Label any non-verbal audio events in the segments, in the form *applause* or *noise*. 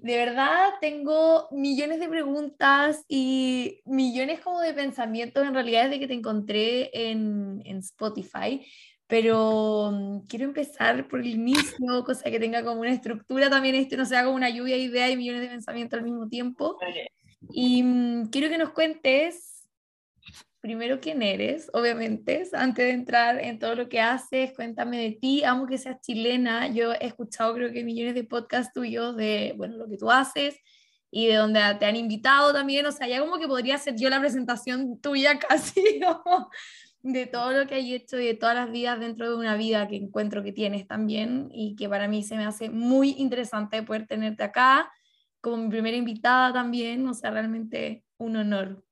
De verdad tengo millones de preguntas y millones como de pensamientos en realidad desde que te encontré en, en Spotify, pero mm, quiero empezar por el inicio, cosa que tenga como una estructura también, esto no sea como una lluvia de ideas y millones de pensamientos al mismo tiempo. Y mm, quiero que nos cuentes primero quién eres, obviamente, antes de entrar en todo lo que haces, cuéntame de ti, amo que seas chilena, yo he escuchado creo que millones de podcasts tuyos de, bueno, lo que tú haces y de donde te han invitado también, o sea, ya como que podría ser yo la presentación tuya *laughs* casi, de todo lo que hay hecho y de todas las vidas dentro de una vida que encuentro que tienes también y que para mí se me hace muy interesante poder tenerte acá como mi primera invitada también, o sea, realmente un honor.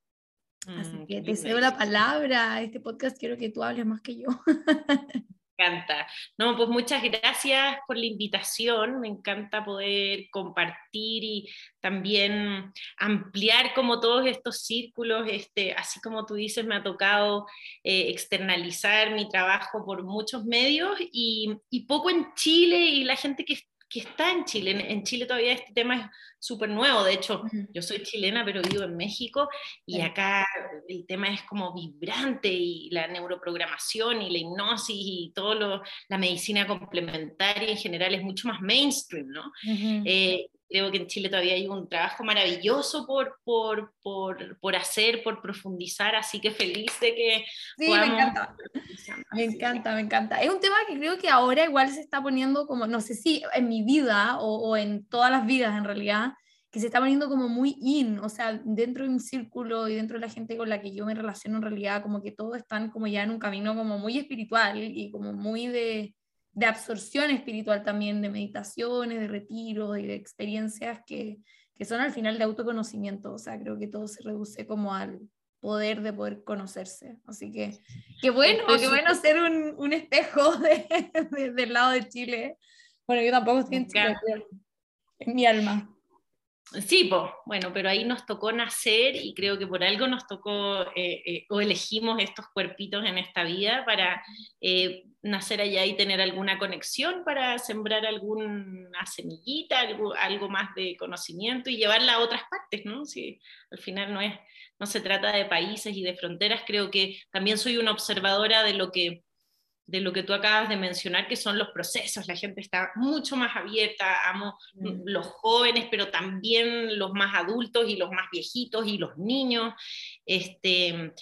Así mm, que te cedo la palabra. Este podcast quiero que tú hables más que yo. *laughs* Me encanta. No, pues muchas gracias por la invitación. Me encanta poder compartir y también ampliar como todos estos círculos. Este, así como tú dices, me ha tocado eh, externalizar mi trabajo por muchos medios y, y, poco en Chile y la gente que que está en Chile. En, Chile todavía este tema es súper nuevo. De hecho, yo soy chilena, pero vivo en México y acá el tema es como vibrante y la neuroprogramación y la hipnosis y todo la medicina complementaria en general es mucho más mainstream, ¿no? Creo que en Chile todavía hay un trabajo maravilloso por, por, por, por hacer, por profundizar, así que feliz de que... Sí, me encanta. Me encanta, me encanta. Es un tema que creo que ahora igual se está poniendo como, no sé si en mi vida o, o en todas las vidas en realidad, que se está poniendo como muy in, o sea, dentro de un círculo y dentro de la gente con la que yo me relaciono en realidad, como que todos están como ya en un camino como muy espiritual y como muy de de absorción espiritual también, de meditaciones, de retiro y de experiencias que, que son al final de autoconocimiento. O sea, creo que todo se reduce como al poder de poder conocerse. Así que qué bueno, qué bueno ser un, un espejo *laughs* de, del lado de Chile. Bueno, yo tampoco estoy en Chile, en mi alma. Sí, pues, bueno, pero ahí nos tocó nacer y creo que por algo nos tocó eh, eh, o elegimos estos cuerpitos en esta vida para eh, nacer allá y tener alguna conexión, para sembrar alguna semillita, algo, algo, más de conocimiento y llevarla a otras partes, ¿no? Si al final no, es, no se trata de países y de fronteras, creo que también soy una observadora de lo que de lo que tú acabas de mencionar, que son los procesos. La gente está mucho más abierta, amo mm. los jóvenes, pero también los más adultos y los más viejitos y los niños. Este,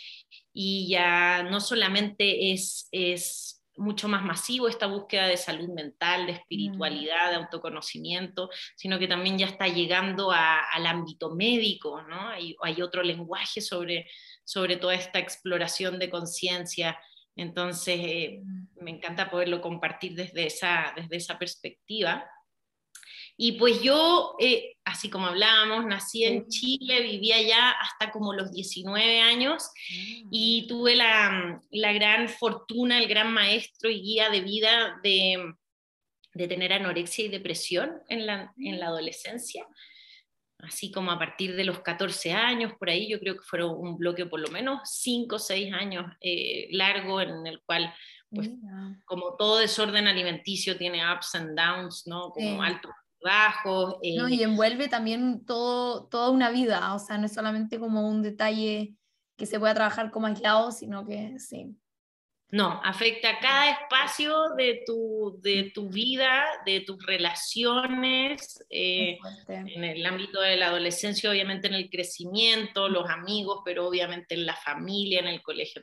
y ya no solamente es, es mucho más masivo esta búsqueda de salud mental, de espiritualidad, de mm. autoconocimiento, sino que también ya está llegando al ámbito médico, ¿no? Hay, hay otro lenguaje sobre, sobre toda esta exploración de conciencia entonces, eh, me encanta poderlo compartir desde esa, desde esa perspectiva. Y pues yo, eh, así como hablábamos, nací en Chile, vivía allá hasta como los 19 años y mm. tuve la, la, gran fortuna, el gran maestro y guía de vida de, de tener anorexia y depresión en la, en la adolescencia así como a partir de los 14 años, por ahí yo creo que fueron un bloque por lo menos 5 o 6 años eh, largo en el cual, pues, como todo desorden alimenticio tiene ups and downs, ¿no? Como altos y bajos. no, y eh, envuelve también todo, toda una vida, o sea, no es solamente como un detalle que se pueda trabajar como aislado, sino que sí. No, afecta cada espacio de tu, de tu vida, de tus relaciones, eh, en el ámbito de la adolescencia, obviamente en el crecimiento, los amigos, pero obviamente en la familia, en el colegio.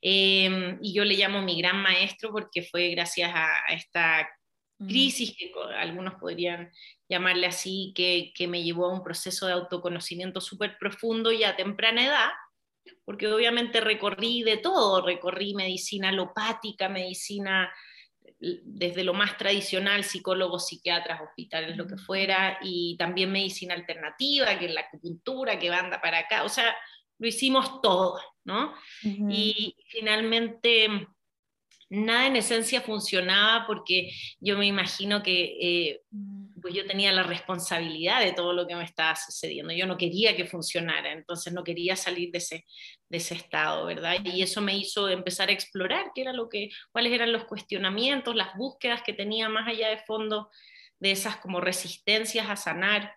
Em, y yo le llamo mi gran maestro porque fue gracias a, esta crisis, que algunos podrían llamarle así, que, que me llevó a un proceso de autoconocimiento súper profundo y a temprana edad porque obviamente recorrí de todo, recorrí medicina alopática, medicina desde lo más tradicional, psicólogos, psiquiatras, hospitales, lo que fuera, y también medicina alternativa, que es la acupuntura, que banda para acá, o sea, lo hicimos todo, ¿no? Y finalmente nada en esencia funcionaba porque yo me imagino que eh, pues yo tenía la responsabilidad de todo lo que me estaba sucediendo. Yo no quería que funcionara, entonces no quería salir de ese, de ese estado, ¿verdad? Y eso me hizo empezar a explorar qué era lo que, cuáles eran los cuestionamientos, las búsquedas que tenía más allá de fondo de esas como resistencias a sanar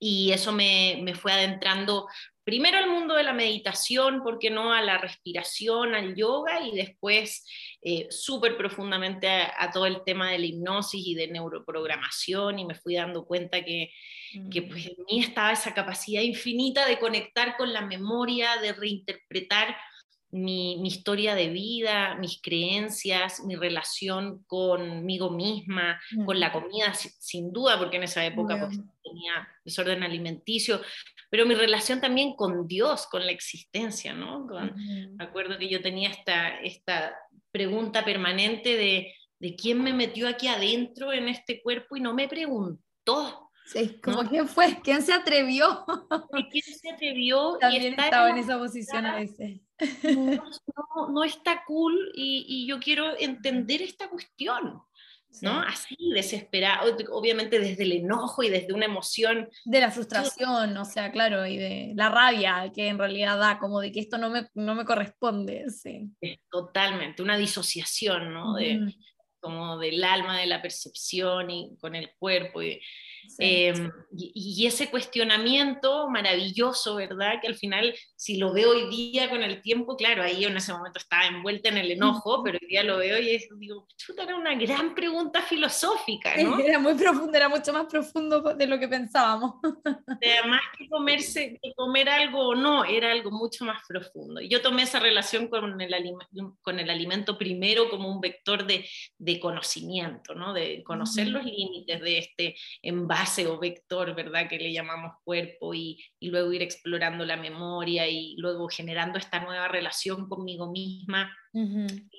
y eso me, me fue adentrando primero al mundo de la meditación, ¿por qué no? A la respiración, al yoga y después eh, súper profundamente a, todo el tema de la hipnosis y de neuroprogramación y me fui dando cuenta que, que pues, en mí estaba esa capacidad infinita de conectar con la memoria, de reinterpretar mi, mi, historia de vida, mis creencias, mi relación conmigo misma, con la comida, sin, duda, porque en esa época pues, tenía desorden alimenticio, pero mi relación también con Dios, con la existencia, ¿no? Me acuerdo que yo tenía esta, esta pregunta permanente de, de quién me metió aquí adentro en este cuerpo y no me preguntó. Sí, como quién fue, quién se atrevió. ¿Quién se atrevió? También estaba en esa posición a veces. No, no, está cool y, y, yo quiero entender esta cuestión. ¿No? Así, desesperado, obviamente desde el enojo y desde una emoción. De la frustración, o sea, claro, y de la rabia que en realidad da, como de que esto no me, no me corresponde, sí. Totalmente, una disociación, ¿no? de, como del alma, de la percepción y con el cuerpo. Y, Em, y, ese cuestionamiento maravilloso, ¿verdad? Que al final, si lo veo hoy día con el tiempo, claro, ahí en ese momento estaba envuelta en el enojo, pero hoy día lo veo y digo, chuta, era una gran pregunta filosófica, ¿no? Era muy profundo, era mucho más profundo de lo que pensábamos. *laughs* Además que comerse, que comer algo o no, era algo mucho más profundo. Y yo tomé esa relación con el, con el alimento primero como un vector de, de conocimiento, ¿no? De conocer los límites de este envase o vector, ¿verdad? Que le llamamos cuerpo y, y, luego ir explorando la memoria y luego generando esta nueva relación conmigo misma.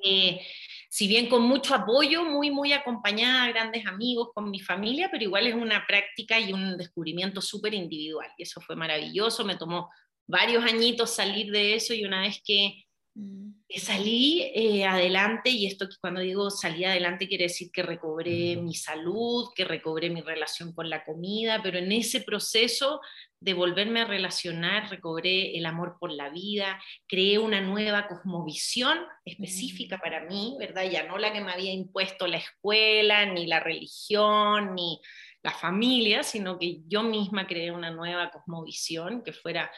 Eh, si bien con mucho apoyo, muy, muy acompañada, grandes amigos, con mi familia, pero igual es una práctica y un descubrimiento súper individual. Y eso fue maravilloso, me tomó varios añitos salir de eso y una vez que. Salí eh, adelante y esto cuando digo salí adelante quiere decir que recobré mi salud, que recobré mi relación con la comida, pero en ese proceso de volverme a relacionar, recobré el amor por la vida, creé una nueva cosmovisión específica mm. para mí, ¿verdad? Ya no la que me había impuesto la escuela, ni la religión, ni la familia, sino que yo misma creé una nueva cosmovisión que fuera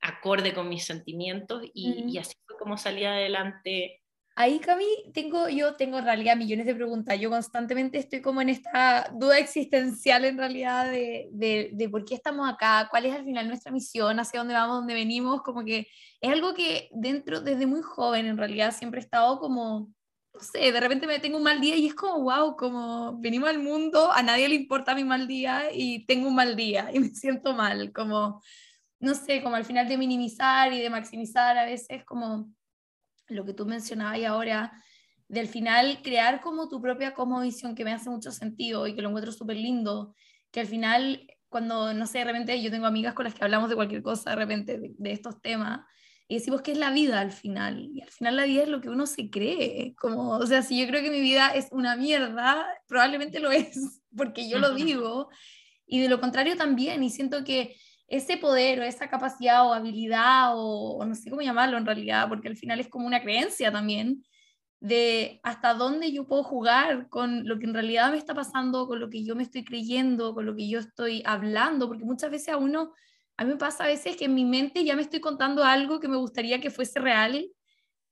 acorde con mis sentimientos y, así fue como salí adelante. Ahí, Cami, tengo, yo tengo en realidad millones de preguntas. Yo constantemente estoy como en esta duda existencial en realidad de, de, de, por qué estamos acá, cuál es al final nuestra misión, hacia dónde vamos, dónde venimos. Como que es algo que dentro, desde muy joven en realidad, siempre he estado como, no sé, de repente me tengo un mal día y es como, wow, como venimos al mundo, a nadie le importa mi mal día y tengo un mal día y me siento mal, como no sé, como al final de minimizar y de maximizar a veces como lo que tú mencionabas y ahora, del final crear como tu propia como visión que me hace mucho sentido y que lo encuentro súper lindo, que al final cuando, no sé, de repente yo tengo amigas con las que hablamos de cualquier cosa, de repente, de, estos temas, y decimos que es la vida al final, y al final la vida es lo que uno se cree, como, o sea, si yo creo que mi vida es una mierda, probablemente lo es, *laughs* porque yo lo digo, y de lo contrario también, y siento que ese poder o esa capacidad o habilidad o, no sé cómo llamarlo en realidad, porque al final es como una creencia también, de hasta dónde yo puedo jugar con lo que en realidad me está pasando, con lo que yo me estoy creyendo, con lo que yo estoy hablando, porque muchas veces a uno, a mí me pasa a veces que en mi mente ya me estoy contando algo que me gustaría que fuese real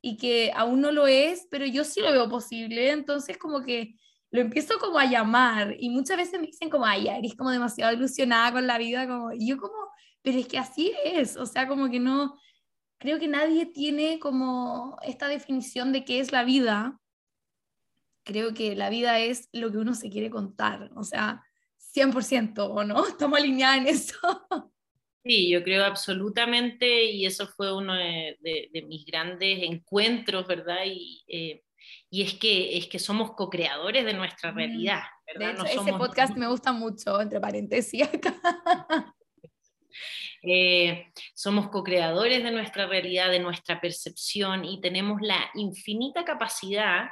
y que aún no lo es, pero yo sí lo veo posible, entonces como que lo empiezo como a llamar y muchas veces me dicen como, ay, eres como demasiado ilusionada con la vida, como, y yo como, pero es que así es, o sea, como que no, creo que nadie tiene como esta definición de qué es la vida. Creo que la vida es lo que uno se quiere contar, o sea, 100%, ¿o no? *laughs* Estamos alineados en eso. Sí, yo creo absolutamente, y eso fue uno de, mis grandes encuentros, ¿verdad? Y eh, y es que, es que somos co-creadores de nuestra mm, realidad. ¿verdad? De ese podcast me gusta mucho, entre paréntesis acá. *laughs* Eh, somos co-creadores de nuestra realidad, de nuestra percepción y tenemos la infinita capacidad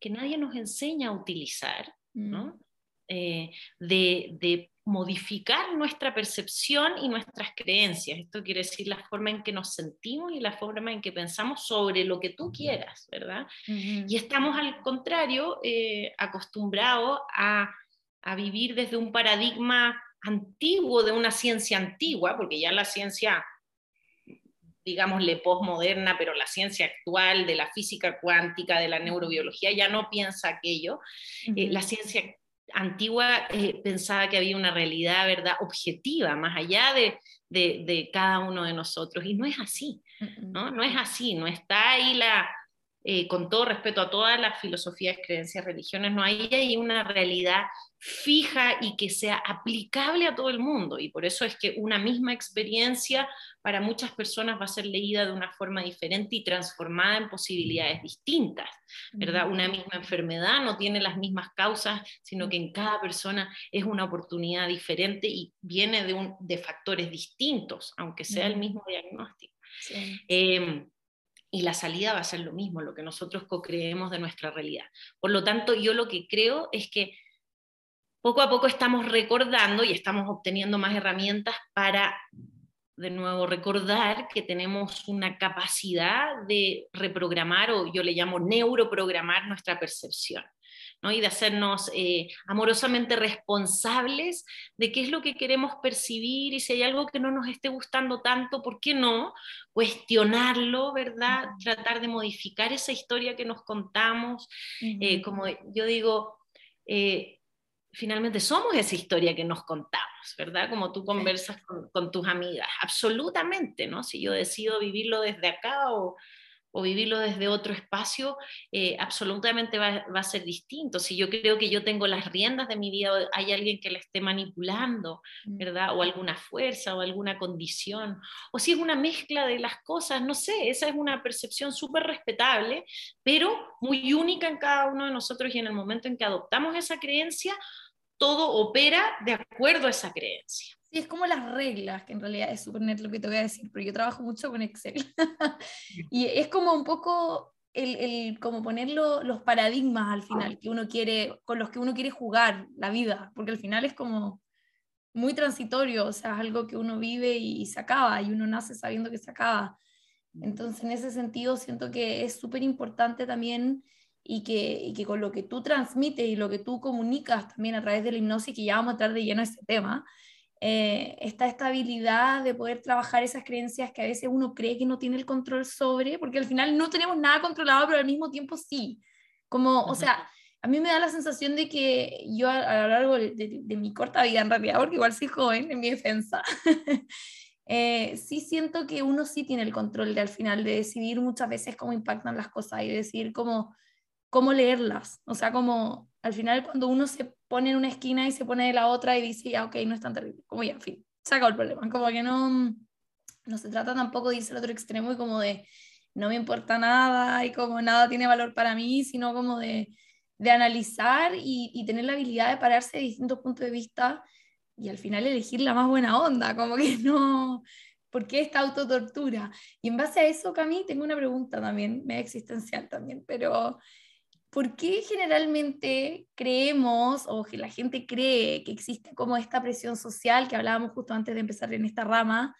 que nadie nos enseña a utilizar, ¿no? Mm. Eh, de, de, modificar nuestra percepción y nuestras creencias. Esto quiere decir la forma en que nos sentimos y la forma en que pensamos sobre lo que tú quieras, ¿verdad? Y estamos al contrario eh, acostumbrados a a vivir desde un paradigma antiguo, de una ciencia antigua, porque ya la ciencia, digámosle, postmoderna, pero la ciencia actual de la física cuántica, de la neurobiología, ya no piensa aquello. Eh, la ciencia antigua eh, pensaba que había una realidad, ¿verdad?, objetiva, más allá de, de, cada uno de nosotros, y no es así, ¿no? No es así, no está ahí la, eh, con todo respeto a todas las filosofías, creencias, religiones, no hay ahí una realidad fija y que sea aplicable a todo el mundo. Y por eso es que una misma experiencia para muchas personas va a ser leída de una forma diferente y transformada en posibilidades distintas, ¿verdad? Una misma enfermedad no tiene las mismas causas, sino que en cada persona es una oportunidad diferente y viene de, un, de factores distintos, aunque sea el mismo diagnóstico. Em, y la salida va a ser lo mismo, lo que nosotros co-creemos de nuestra realidad. Por lo tanto, yo lo que creo es que poco a poco estamos recordando y estamos obteniendo más herramientas para, de nuevo, recordar que tenemos una capacidad de reprogramar, o yo le llamo neuroprogramar nuestra percepción. ¿No? y de hacernos eh, amorosamente responsables de qué es lo que queremos percibir y si hay algo que no nos esté gustando tanto, ¿por qué no? Cuestionarlo, ¿verdad? Tratar de modificar esa historia que nos contamos. Eh, como yo digo, eh, finalmente somos esa historia que nos contamos, ¿verdad? Como tú conversas con, tus amigas, absolutamente, ¿no? Si yo decido vivirlo desde acá o, o vivirlo desde otro espacio, eh, absolutamente va, a ser distinto. Si yo creo que yo tengo las riendas de mi vida, hay alguien que la esté manipulando, mm. ¿verdad? O alguna fuerza o alguna condición, o si es una mezcla de las cosas, no sé, esa es una percepción súper respetable, pero muy única en cada uno de nosotros y en el momento en que adoptamos esa creencia, todo opera de acuerdo a esa creencia. Sí, es como las reglas, que en realidad es súper net lo que te voy a decir, pero yo trabajo mucho con Excel. *laughs* y es como un poco el, el como poner los paradigmas al final que uno quiere, con los que uno quiere jugar la vida, porque al final es como muy transitorio, o sea, es algo que uno vive y, se acaba, y uno nace sabiendo que se acaba. Entonces, en ese sentido, siento que es súper importante también y que, y que, con lo que tú transmites y lo que tú comunicas también a través de la hipnosis, que ya vamos a entrar de lleno a ese tema, eh, esta estabilidad de poder trabajar esas creencias que a veces uno cree que no tiene el control sobre, porque al final no tenemos nada controlado, pero al mismo tiempo sí. Como, o sea, a mí me da la sensación de que yo a, lo largo de, mi corta vida, en realidad, porque igual soy joven en mi defensa, *laughs* eh, sí siento que uno sí tiene el control de al final de decidir muchas veces cómo impactan las cosas y decidir cómo, cómo leerlas. O sea, como al final cuando uno se pone en una esquina y se pone de la otra y dice, ya, ok, no es tan terrible, como ya, en fin, se acabó el problema, como que no, no se trata tampoco de irse al otro extremo y como de, no me importa nada y como nada tiene valor para mí, sino como de, de analizar y, y, tener la habilidad de pararse de distintos puntos de vista y al final elegir la más buena onda, como que no, ¿por qué esta autotortura? Y en base a eso, Cami, tengo una pregunta también, media existencial también, pero ¿por qué generalmente creemos o que la gente cree que existe como esta presión social que hablábamos justo antes de empezar en esta rama,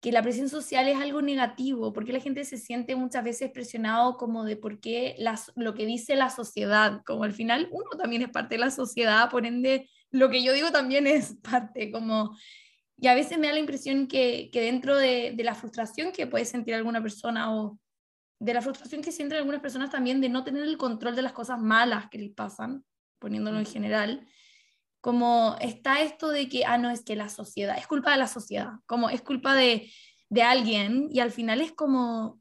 que la presión social es algo negativo? ¿Por qué la gente se siente muchas veces presionado como de por qué las, lo que dice la sociedad? Como al final uno también es parte de la sociedad, por ende lo que yo digo también *laughs* es parte, como... Y a veces me da la impresión que, dentro de, de la frustración que puede sentir alguna persona o de la frustración que sienten algunas personas también de no tener el control de las cosas malas que les pasan, poniéndolo en general, como está esto de que, ah, no, es que la sociedad, es culpa de la sociedad, como es culpa de, de alguien y al final es como,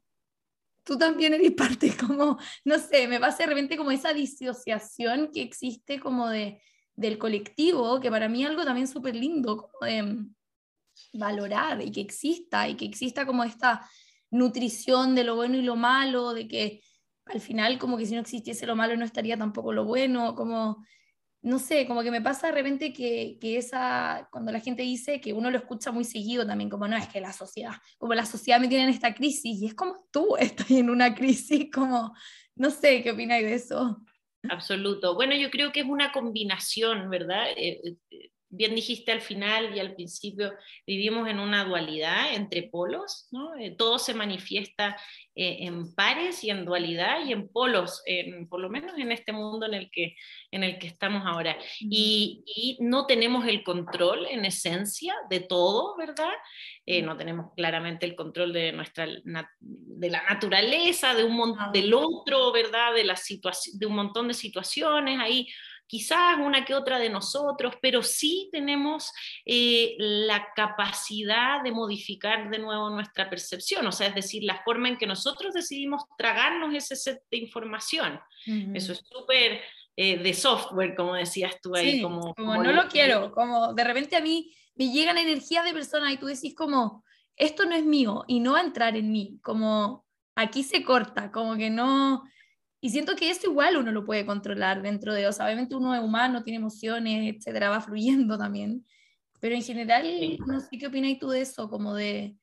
tú también eres parte, *laughs* como, no sé, me pasa de repente como esa disociación que existe como de, del colectivo, que para mí es algo también súper lindo, como de valorar y que exista, y que exista como esta nutrición de lo bueno y lo malo, de que al final como que si no existiese lo malo no estaría tampoco lo bueno, como, no sé, como que me pasa de repente que, que esa, cuando la gente dice que uno lo escucha muy seguido también, como no, es que la sociedad, como la sociedad me tiene en esta crisis, y es como tú *laughs* estoy en una crisis, como, no sé, ¿qué opináis de eso? Absoluto. Bueno, yo creo que es una combinación, ¿verdad? Eh, eh, bien dijiste al final y al principio, vivimos en una dualidad entre polos, ¿no? Eh, todo se manifiesta eh, en pares y en dualidad y en polos, por lo menos en este mundo en el que, en el que estamos ahora. Y, y no tenemos el control en esencia de todo, ¿verdad? Eh, no tenemos claramente el control de, nuestra, de la naturaleza, de un, del otro, ¿verdad? De, la de un montón de situaciones ahí quizás una que otra de nosotros, pero sí tenemos eh, la capacidad de modificar de nuevo nuestra percepción, o sea, es decir, la forma en que nosotros decidimos tragarnos ese set de información. Eso es súper eh, de software, como decías tú ahí. como, como, no lo quiero, como de repente a mí me llegan energías de personas y tú decís como, esto no es mío y no va a entrar en mí, como aquí se corta, como que no, y siento que eso igual uno lo puede controlar dentro de, o sea, obviamente uno es humano, tiene emociones, etcétera, va fluyendo también. Pero en general, no sé qué opinas tú de eso, como de,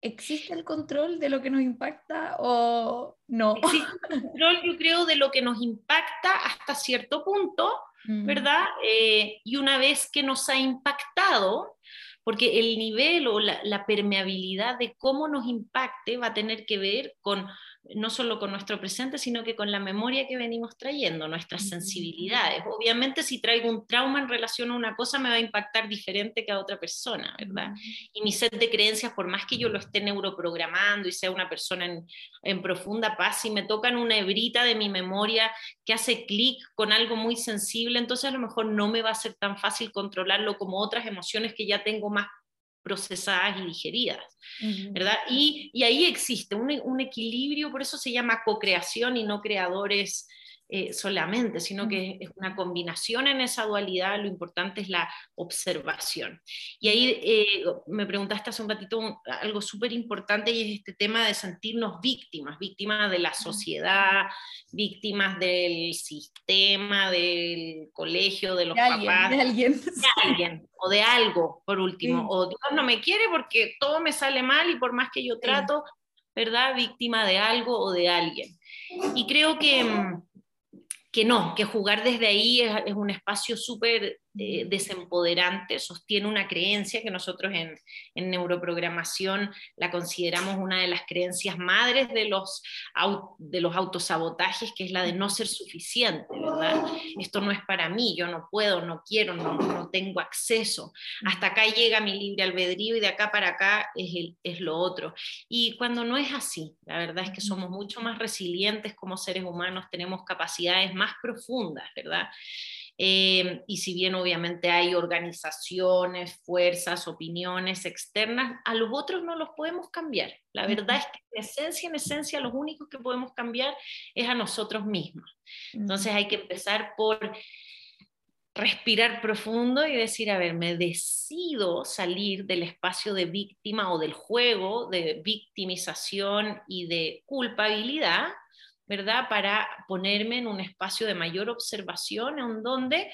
¿existe el control de lo que nos impacta o no? Existe el control, yo creo, de lo que nos impacta hasta cierto punto, mm. ¿verdad? Eh, y una vez que nos ha impactado, porque el nivel o la, la permeabilidad de cómo nos impacte va a tener que ver con no solo con nuestro presente, sino que con la memoria que venimos trayendo, nuestras sensibilidades. Obviamente si traigo un trauma en relación a una cosa me va a impactar diferente que a otra persona, ¿verdad? Y mi set de creencias, por más que yo lo esté neuroprogramando y sea una persona en, en profunda paz, si me tocan una hebrita de mi memoria que hace clic con algo muy sensible, entonces a lo mejor no me va a ser tan fácil controlarlo como otras emociones que ya tengo más procesadas y digeridas, ¿verdad? Y, ahí existe un, un, equilibrio, por eso se llama co-creación y no creadores eh, solamente, sino que es una combinación en esa dualidad, lo importante es la observación. Y ahí eh, me preguntaste hace un ratito algo súper importante y es este tema de sentirnos víctimas, víctimas de la sociedad, víctimas del sistema, del colegio, de los papás. de alguien. De alguien, o de algo, por último. O Dios no me quiere porque todo me sale mal y por más que yo trato, ¿verdad? Víctima de algo o de alguien. Y creo que mm, que no, que jugar desde ahí es, un espacio súper eh, desempoderante, sostiene una creencia que nosotros en, neuroprogramación la consideramos una de las creencias madres de los, de los autosabotajes, que es la de no ser suficiente, ¿verdad? Esto no es para mí, yo no puedo, no quiero, no, no tengo acceso. Hasta acá llega mi libre albedrío y de acá para acá es, el, es lo otro. Y cuando no es así, la verdad es que somos mucho más resilientes como seres humanos, tenemos capacidades más profundas, ¿verdad? Eh, y si bien obviamente hay organizaciones, fuerzas, opiniones externas, a los otros no los podemos cambiar. La verdad es que en esencia, en esencia, los únicos que podemos cambiar es a nosotros mismos. Entonces hay que empezar por respirar profundo y decir, a ver, me decido salir del espacio de víctima o del juego de victimización y de culpabilidad ¿verdad? Para ponerme en un espacio de mayor observación, en donde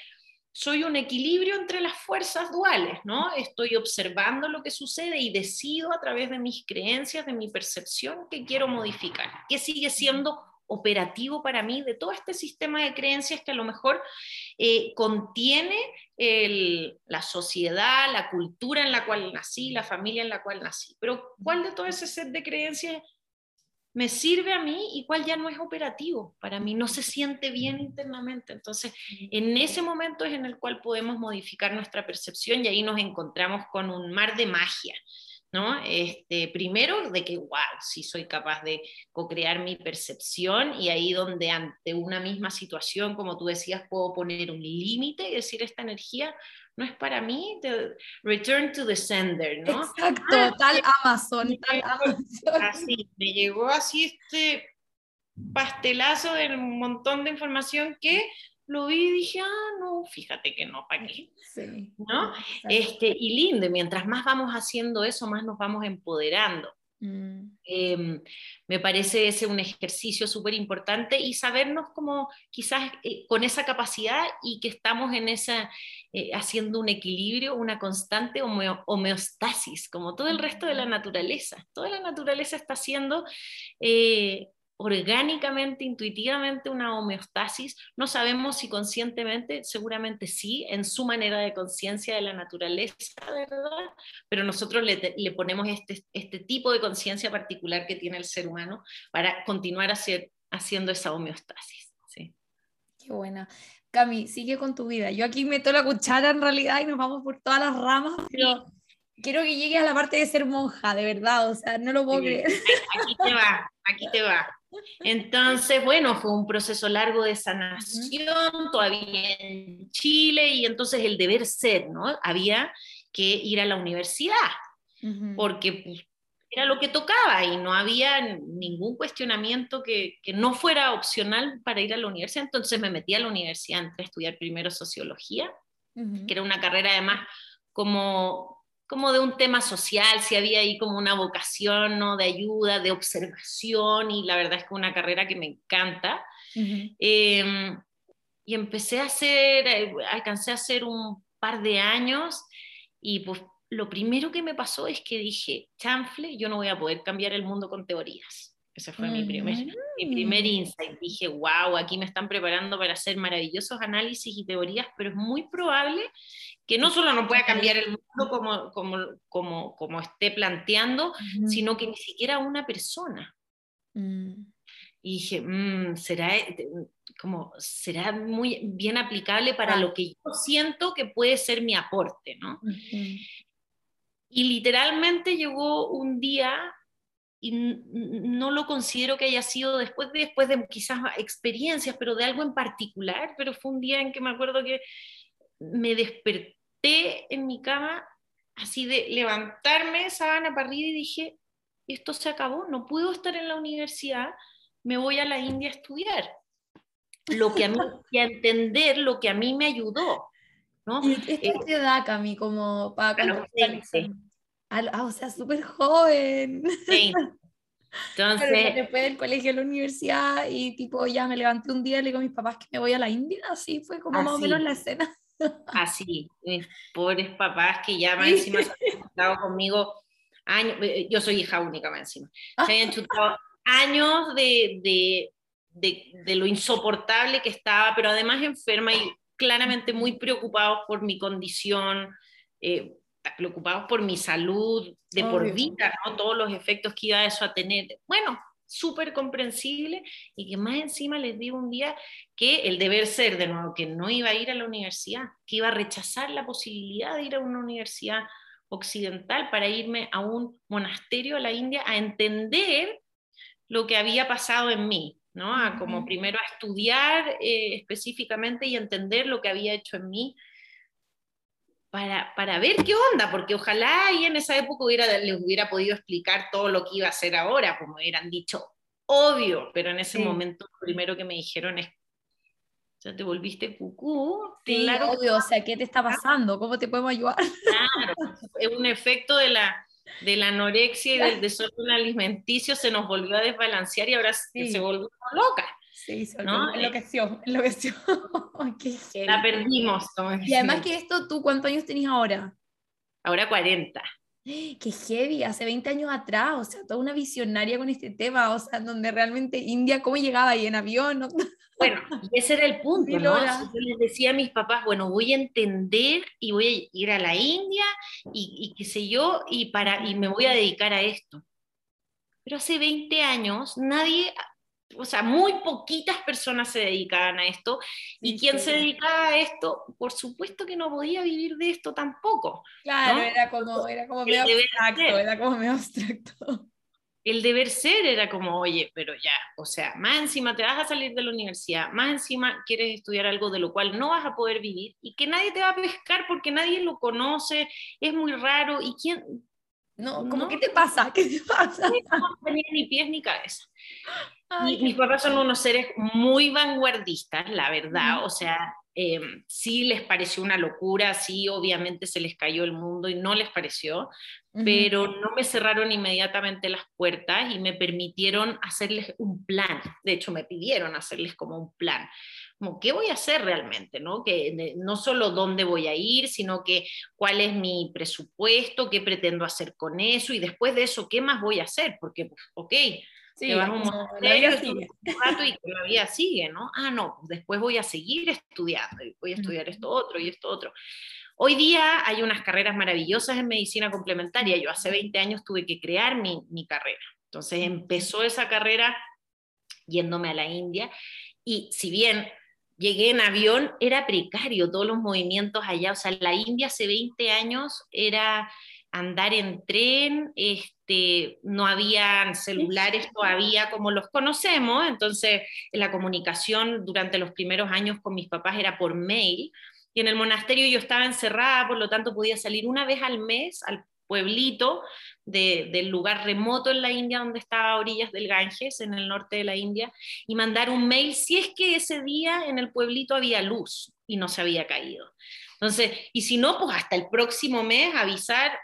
soy un equilibrio entre las fuerzas duales, ¿no? Estoy observando lo que sucede y decido a través de mis creencias, de mi percepción, que quiero modificar, que sigue siendo operativo para mí de todo este sistema de creencias que a lo mejor eh, contiene la sociedad, la cultura en la cual nací, la familia en la cual nací. Pero ¿cuál de todo ese set de creencias me sirve a mí y cuál ya no es operativo para mí, no se siente bien internamente. Entonces, en ese momento es en el cual podemos modificar nuestra percepción y ahí nos encontramos con un mar de magia. ¿No? Este, primero, de que, wow, sí soy capaz de co-crear mi percepción y ahí donde ante una misma situación, como tú decías, puedo poner un límite y decir, esta energía no es para mí, return to the sender, ¿no? Exacto, ah, tal Amazon, tal Amazon. Así, me llegó así este pastelazo de un montón de información que lo vi y dije, ah, no, fíjate que no, ¿para qué? *laughs* Sí. ¿No? Este, y lindo, mientras más vamos haciendo eso, más nos vamos empoderando. Mm. Em, me parece ese un ejercicio súper importante y sabernos como quizás eh, con esa capacidad y que estamos en esa, eh, haciendo un equilibrio, una constante homeostasis, como todo el resto de la naturaleza. Toda la naturaleza está haciendo eh, orgánicamente, intuitivamente una homeostasis. No sabemos si conscientemente, seguramente sí, en su manera de conciencia de la naturaleza, ¿verdad? Pero nosotros le, le ponemos este, este, tipo de conciencia particular que tiene el ser humano para continuar hacer, haciendo esa homeostasis. Sí. Qué buena. Cami, sigue con tu vida. Yo aquí meto la cuchara en realidad y nos vamos por todas las ramas, pero quiero que llegues a la parte de ser monja, de verdad, o sea, no lo puedo creer. Aquí te va, aquí te va. Entonces, bueno, fue un proceso largo de sanación, todavía en Chile, y entonces el deber ser, ¿no? Había que ir a la universidad, porque pues, era lo que tocaba y no había ningún cuestionamiento que, que, no fuera opcional para ir a la universidad. Entonces me metí a la universidad, entré a estudiar primero sociología, que era una carrera además como como de un tema social, si había ahí como una vocación ¿no? de ayuda, de observación, y la verdad es que una carrera que me encanta. Em, y empecé a hacer, eh, alcancé a hacer un par de años, y pues lo primero que me pasó es que dije, chanfle, yo no voy a poder cambiar el mundo con teorías. Ese fue mi, primer, mi primer mm. insight. Dije, wow, aquí me están preparando para hacer maravillosos análisis y teorías, pero es muy probable que no solo no pueda cambiar el mundo como, como, como, como esté planteando, sino que ni siquiera una persona. Mm. Y dije, mm, será, eh, como, será muy bien aplicable para lo que yo siento que puede ser mi aporte, ¿no? Y literalmente llegó un día, y no lo considero que haya sido después de, después de quizás experiencias, pero de algo en particular, pero fue un día en que me acuerdo que me desperté en mi cama, así de levantarme, sábana para arriba y dije, esto se acabó, no puedo estar en la universidad, me voy a la India a estudiar. Lo que a mí, *laughs* y a entender lo que a mí me ayudó. ¿no? ¿Y esto eh, te da, Cami, como para Ah, o sea, súper joven. Sí. *laughs* Entonces, después del colegio a la universidad y tipo ya me levanté un día y le digo a mis papás que me voy a la India, así fue como más o menos la escena. Así, mis pobres papás que ya más encima se han chutado conmigo años, eh, yo soy hija única más encima, se habían chutado años de, de, de, de, lo insoportable que estaba, pero además enferma y claramente muy preocupados por mi condición, eh, preocupados por mi salud de por vida, ¿no? todos los efectos que iba eso a tener. Bueno, súper comprensible y que más encima les digo un día que el deber ser, de nuevo, que no iba a ir a la universidad, que iba a rechazar la posibilidad de ir a una universidad occidental para irme a un monasterio a la India a entender lo que había pasado en mí, ¿no? A como primero a estudiar eh, específicamente y entender lo que había hecho en mí para, para, ver qué onda, porque ojalá ahí en esa época hubiera, les hubiera podido explicar todo lo que iba a hacer ahora, como hubieran dicho, obvio, pero en ese momento lo primero que me dijeron es, ya te volviste cucú. Sí, claro, obvio, o sea, ¿qué te está pasando? ¿Cómo te podemos ayudar? *laughs* Claro, es un efecto de la, de la anorexia y del desorden alimenticio, se nos volvió a desbalancear y ahora se volvió loca. Sí, ¿no? enloqueció, *laughs* enloqueció. la perdimos. y además que esto, ¿tú cuántos años tenías ahora? Ahora 40. *gasps* Qué heavy, hace 20 años atrás, o sea, toda una visionaria con este tema, o sea, donde realmente India, ¿cómo llegaba ahí en avión? *laughs* Bueno, ese era el punto, ¿no? Yo les decía a mis papás, bueno, voy a entender y voy a ir a la India y, y qué sé yo, y, para, y me voy a dedicar a esto. Pero hace 20 años nadie o sea, muy poquitas personas se dedicaban a esto, y quien se dedicaba a esto, por supuesto que no podía vivir de esto tampoco. Claro, era como, era como medio abstracto, era como medio abstracto. El deber ser era como, oye, pero ya, o sea, más encima te vas a salir de la universidad, más encima quieres estudiar algo de lo cual no vas a poder vivir y que nadie te va a pescar porque nadie lo conoce, es muy raro, y quién, no, como, ¿qué te pasa? ¿Qué te pasa? *laughs* No tenía ni pies ni cabeza. Mis papás son unos seres muy vanguardistas, la verdad, o sea, eh, sí les pareció una locura, sí, obviamente se les cayó el mundo y no les pareció, pero no me cerraron inmediatamente las puertas y me permitieron hacerles un plan. De hecho, me pidieron hacerles como un plan como qué voy a hacer realmente, ¿no? Que no solo dónde voy a ir, sino que cuál es mi presupuesto, qué pretendo hacer con eso y después de eso, qué más voy a hacer, porque, pues, ok, Sí, te vas un rato y que la vida sigue, ¿no? Ah, no, pues después voy a seguir estudiando, voy a estudiar esto otro y esto otro. Hoy día hay unas carreras maravillosas en medicina complementaria. Yo hace 20 años tuve que crear mi, mi carrera. Entonces empezó esa carrera yéndome a la India y si bien llegué en avión, era precario todos los movimientos allá. O sea, la India hace 20 años era andar en tren, este, no habían celulares todavía como los conocemos, entonces la comunicación durante los primeros años con mis papás era por mail, y en el monasterio yo estaba encerrada, por lo tanto podía salir una vez al mes al pueblito del lugar remoto en la India donde estaba a orillas del Ganges, en el norte de la India, y mandar un mail si es que ese día en el pueblito había luz y no se había caído. Entonces, y si no, pues hasta el próximo mes avisar,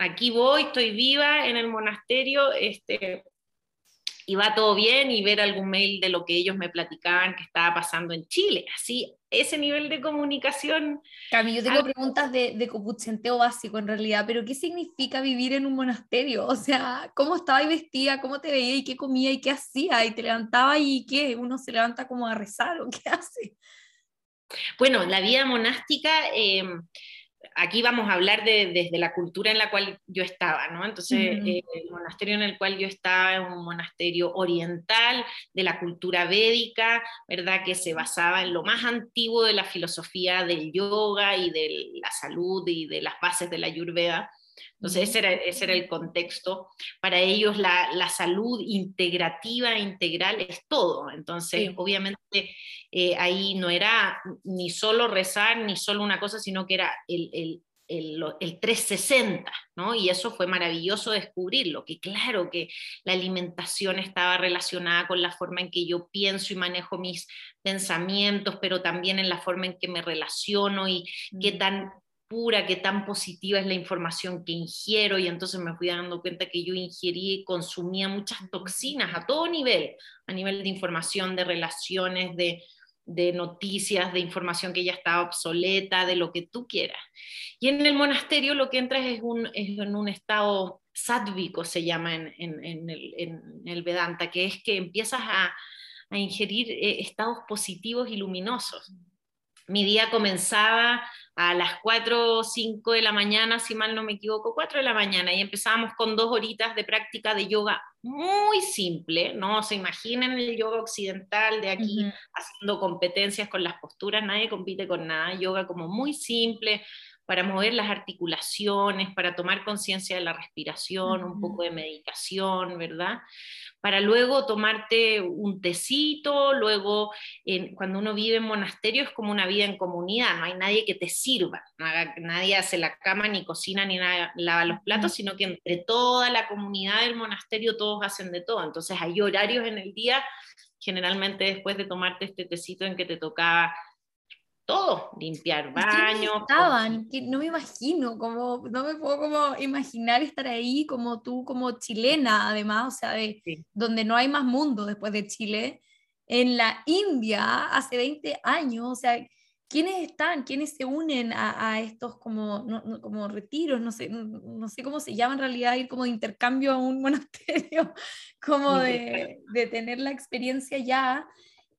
aquí voy, estoy viva en el monasterio, este, y va todo bien y ver algún mail de lo que ellos me platicaban que estaba pasando en Chile. Así, ese nivel de comunicación. Cami, yo tengo preguntas de, de copuchenteo básico en realidad, pero ¿qué significa vivir en un monasterio? *laughs* O sea, ¿cómo estaba y vestía? ¿Cómo te veía y qué comía y qué hacía? ¿Y te levantaba y qué? ¿Uno se levanta como a rezar o qué *laughs* hace? Bueno, la vida monástica... Eh, aquí vamos a hablar de, desde la cultura en la cual yo estaba, ¿no? Entonces, eh, el monasterio en el cual yo estaba es un monasterio oriental de la cultura védica, ¿verdad? Que se basaba en lo más antiguo de la filosofía del yoga y de la salud y de las bases de la ayurveda. Entonces, ese era, ese era, el contexto. Para ellos, la, la, salud integrativa, integral, es todo. Entonces, obviamente, eh, ahí no era ni solo rezar, ni solo una cosa, sino que era el, el, el, el, 360, ¿no? Y eso fue maravilloso descubrirlo, que claro que la alimentación estaba relacionada con la forma en que yo pienso y manejo mis pensamientos, pero también en la forma en que me relaciono y qué tan pura, qué tan positiva es la información que ingiero y entonces me fui dando cuenta que yo ingería y consumía muchas toxinas a todo nivel, a nivel de información, de relaciones, de, de noticias, de información que ya estaba obsoleta, de lo que tú quieras. Y en el monasterio lo que entras es, un, es en un estado sádvico, se llama en, en, el, en, el, Vedanta, que es que empiezas a, a ingerir eh, estados positivos y luminosos. Mi día comenzaba a las 4 o 5 de la mañana, si mal no me equivoco, 4 de la mañana, y empezábamos con dos horitas de práctica de yoga muy simple, no se imaginen el yoga occidental de aquí haciendo competencias con las posturas, nadie compite con nada, yoga como muy simple, para mover las articulaciones, para tomar conciencia de la respiración, un poco de meditación, ¿verdad? Para luego tomarte un tecito, luego cuando uno vive en monasterio es como una vida en comunidad, no hay nadie que te sirva, nadie hace la cama, ni cocina, ni lava los platos, sino que entre toda la comunidad del monasterio todos hacen de todo, entonces hay horarios en el día generalmente después de tomarte este tecito en que te tocaba todo, limpiar baños. Estaban, que no me imagino, como, no me puedo como imaginar estar ahí como tú, como chilena, además, o sea, de, donde no hay más mundo después de Chile, en la India hace 20 años, o sea, ¿quiénes están? ¿Quiénes se unen a, estos como, como retiros? No sé, no, sé cómo se llama en realidad, ir como de intercambio a un monasterio, *laughs* como de, de tener la experiencia ya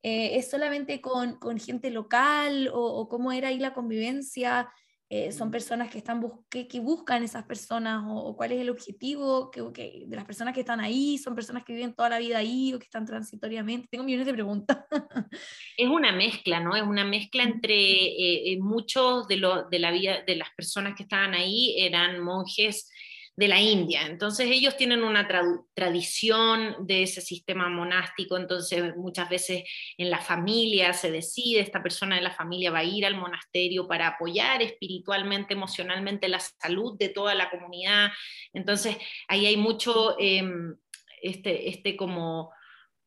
eh, ¿Es solamente con, con gente local o, cómo era ahí la convivencia? Eh, ¿Son personas que, están que, que buscan esas personas o, cuál es el objetivo que, de las personas que están ahí? ¿Son personas que viven toda la vida ahí o que están transitoriamente? Tengo millones de preguntas. *laughs* es una mezcla, ¿no? Es una mezcla entre eh, muchos de, lo, de la vida de las personas que estaban ahí eran monjes de la India. Entonces ellos tienen una tradición de ese sistema monástico, entonces muchas veces en la familia se decide, esta persona de la familia va a ir al monasterio para apoyar espiritualmente, emocionalmente la salud de toda la comunidad. Entonces ahí hay mucho, em, este, este como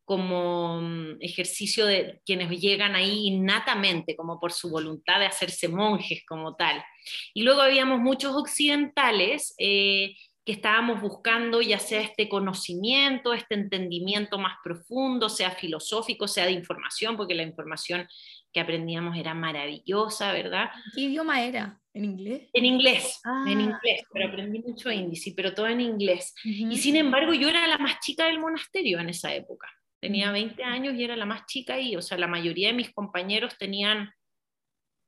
como mm, ejercicio de quienes llegan ahí innatamente, como por su voluntad de hacerse monjes como tal. Y luego habíamos muchos occidentales eh, que estábamos buscando, ya sea este conocimiento, este entendimiento más profundo, sea filosófico, sea de información, porque la información que aprendíamos era maravillosa, ¿verdad? ¿Qué idioma era? ¿En inglés? En inglés, en ah, inglés, pero aprendí mucho sí, pero todo en inglés. Y sin embargo, yo era la más chica del monasterio en esa época. Tenía 20 años y era la más chica ahí, o sea, la mayoría de mis compañeros tenían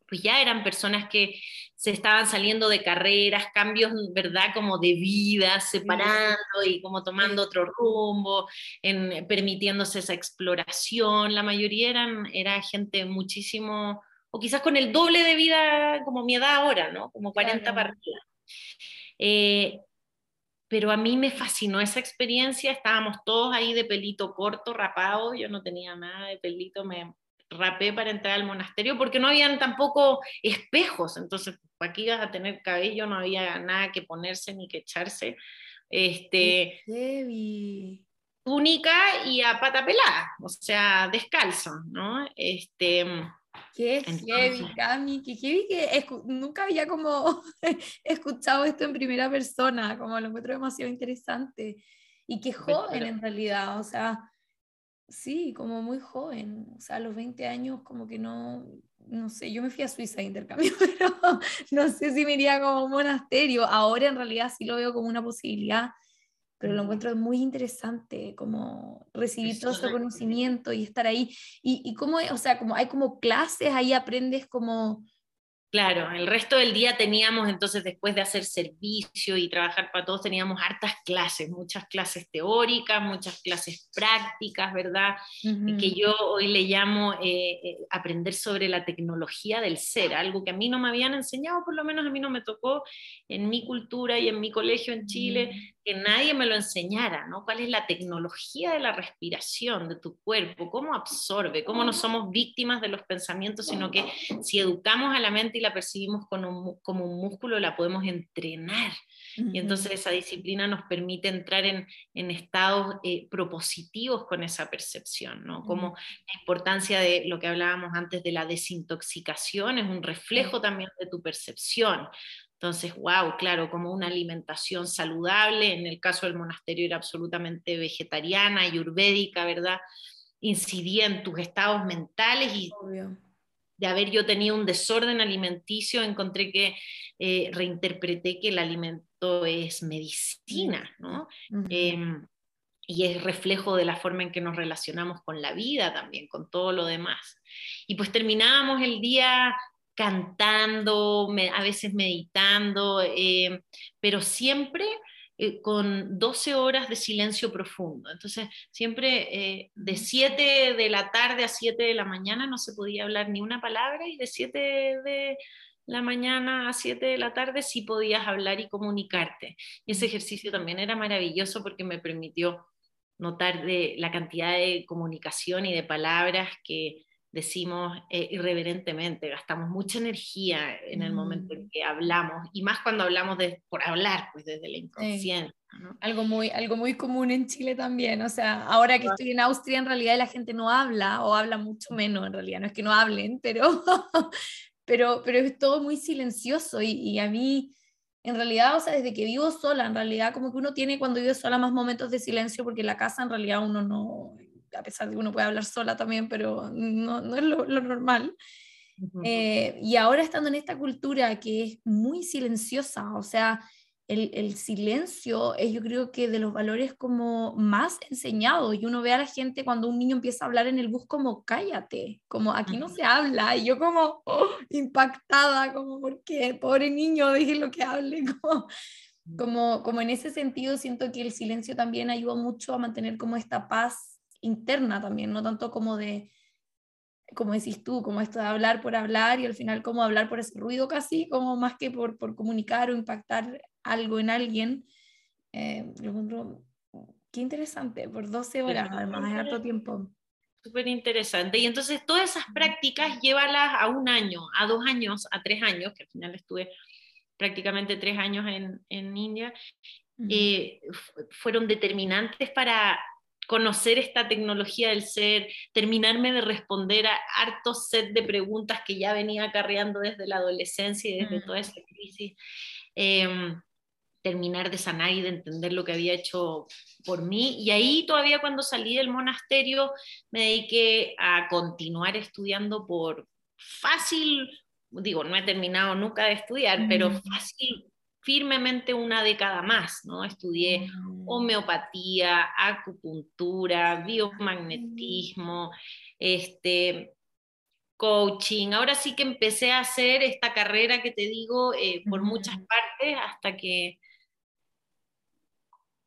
pues ya eran personas que se estaban saliendo de carreras, cambios, ¿verdad? Como de vida, separando y como tomando otro rumbo, en, permitiéndose esa exploración. La mayoría eran, era gente muchísimo, o quizás con el doble de vida como mi edad ahora, ¿no? Como 40 partidas. Eh, pero a mí me fascinó esa experiencia, estábamos todos ahí de pelito corto, rapado, yo no tenía nada de pelito, me, rapé para entrar al monasterio porque no habían tampoco espejos, entonces aquí ibas a tener cabello, no había nada que ponerse ni que echarse. Este, túnica y a pata pelada, o sea, descalzo, ¿no? Este, Qué heavy, Cami, qué heavy que nunca había como *laughs* escuchado esto en primera persona, como lo encuentro demasiado interesante. Y qué joven en realidad, o sea, Sí, como muy joven, o sea, a los 20 años como que no, no sé, yo me fui a Suiza de intercambio, *laughs* pero no sé si me iría como un monasterio. Ahora en realidad sí lo veo como una posibilidad, pero lo encuentro muy interesante, como recibir todo ese conocimiento y estar ahí. Y, y cómo, o sea, como hay como clases, ahí aprendes como Claro, el resto del día teníamos entonces, después de hacer servicio y trabajar para todos, teníamos hartas clases, muchas clases teóricas, muchas clases prácticas, ¿verdad? Que yo hoy le llamo eh, eh, aprender sobre la tecnología del ser, algo que a mí no me habían enseñado, por lo menos a mí no me tocó en mi cultura y en mi colegio en Chile, que nadie me lo enseñara, ¿no? ¿Cuál es la tecnología de la respiración de tu cuerpo? ¿Cómo absorbe? ¿Cómo no somos víctimas de los pensamientos, sino que si educamos a la mente y la percibimos como un, músculo, la podemos entrenar? Y entonces esa disciplina nos permite entrar en, estados eh, propositivos con esa percepción, ¿no? Como la importancia de lo que hablábamos antes de la desintoxicación es un reflejo también de tu percepción. Entonces, wow, claro, como una alimentación saludable, en el caso del monasterio era absolutamente vegetariana y urbédica, ¿verdad? Incidía en tus estados mentales y de haber yo tenido un desorden alimenticio, encontré que eh, reinterpreté que el alimento es medicina, ¿no? Em, y es reflejo de la forma en que nos relacionamos con la vida también, con todo lo demás. Y pues terminábamos el día cantando, a veces meditando, eh, pero siempre eh, con 12 horas de silencio profundo. Entonces, siempre eh, de 7 de la tarde a 7 de la mañana no se podía hablar ni una palabra y de 7 de la mañana a 7 de la tarde sí podías hablar y comunicarte. Y ese ejercicio también era maravilloso porque me permitió notar de la cantidad de comunicación y de palabras que decimos eh, irreverentemente, gastamos mucha energía en el momento en mm. que hablamos, y más cuando hablamos de, por hablar, pues desde la inconsciencia. Algo, muy, algo muy común en Chile también, o sea, ahora que estoy en Austria, en realidad la gente no habla, o habla mucho menos en realidad, no es que no hablen, pero, *laughs* pero, pero es todo muy silencioso, y, y a mí... En realidad, o sea, desde que vivo sola, en realidad como que uno tiene cuando vive sola más momentos de silencio porque en la casa en realidad uno no, a pesar de que uno puede hablar sola también, pero no, no es lo, normal. Eh, y ahora estando en esta cultura que es muy silenciosa, o sea, el, el, silencio es yo creo que de los valores como más enseñados y uno ve a la gente cuando un niño empieza a hablar en el bus como cállate, como aquí no se habla y yo como oh, impactada, como porque pobre niño, lo que hable, *laughs* como, como, como en ese sentido siento que el silencio también ayuda mucho a mantener como esta paz interna también, no tanto como de, como decís tú, como esto de hablar por hablar y al final como hablar por ese ruido casi, como más que por, por comunicar o impactar algo en alguien. Eh, qué interesante, por 12 horas además, es harto tiempo. Súper interesante. Y entonces todas esas prácticas llévalas a un año, a dos años, a tres años, que al final estuve prácticamente tres años en, en India, eh, fueron determinantes para conocer esta tecnología del ser, terminarme de responder a hartos set de preguntas que ya venía acarreando desde la adolescencia y desde toda esa crisis. Em, terminar de sanar y de entender lo que había hecho por mí. Y ahí todavía cuando salí del monasterio me dediqué a continuar estudiando por fácil, digo, no he terminado nunca de estudiar, pero fácil, firmemente una década más, ¿no? Estudié homeopatía, acupuntura, biomagnetismo, este, coaching. Ahora sí que empecé a hacer esta carrera que te digo eh, por muchas partes hasta que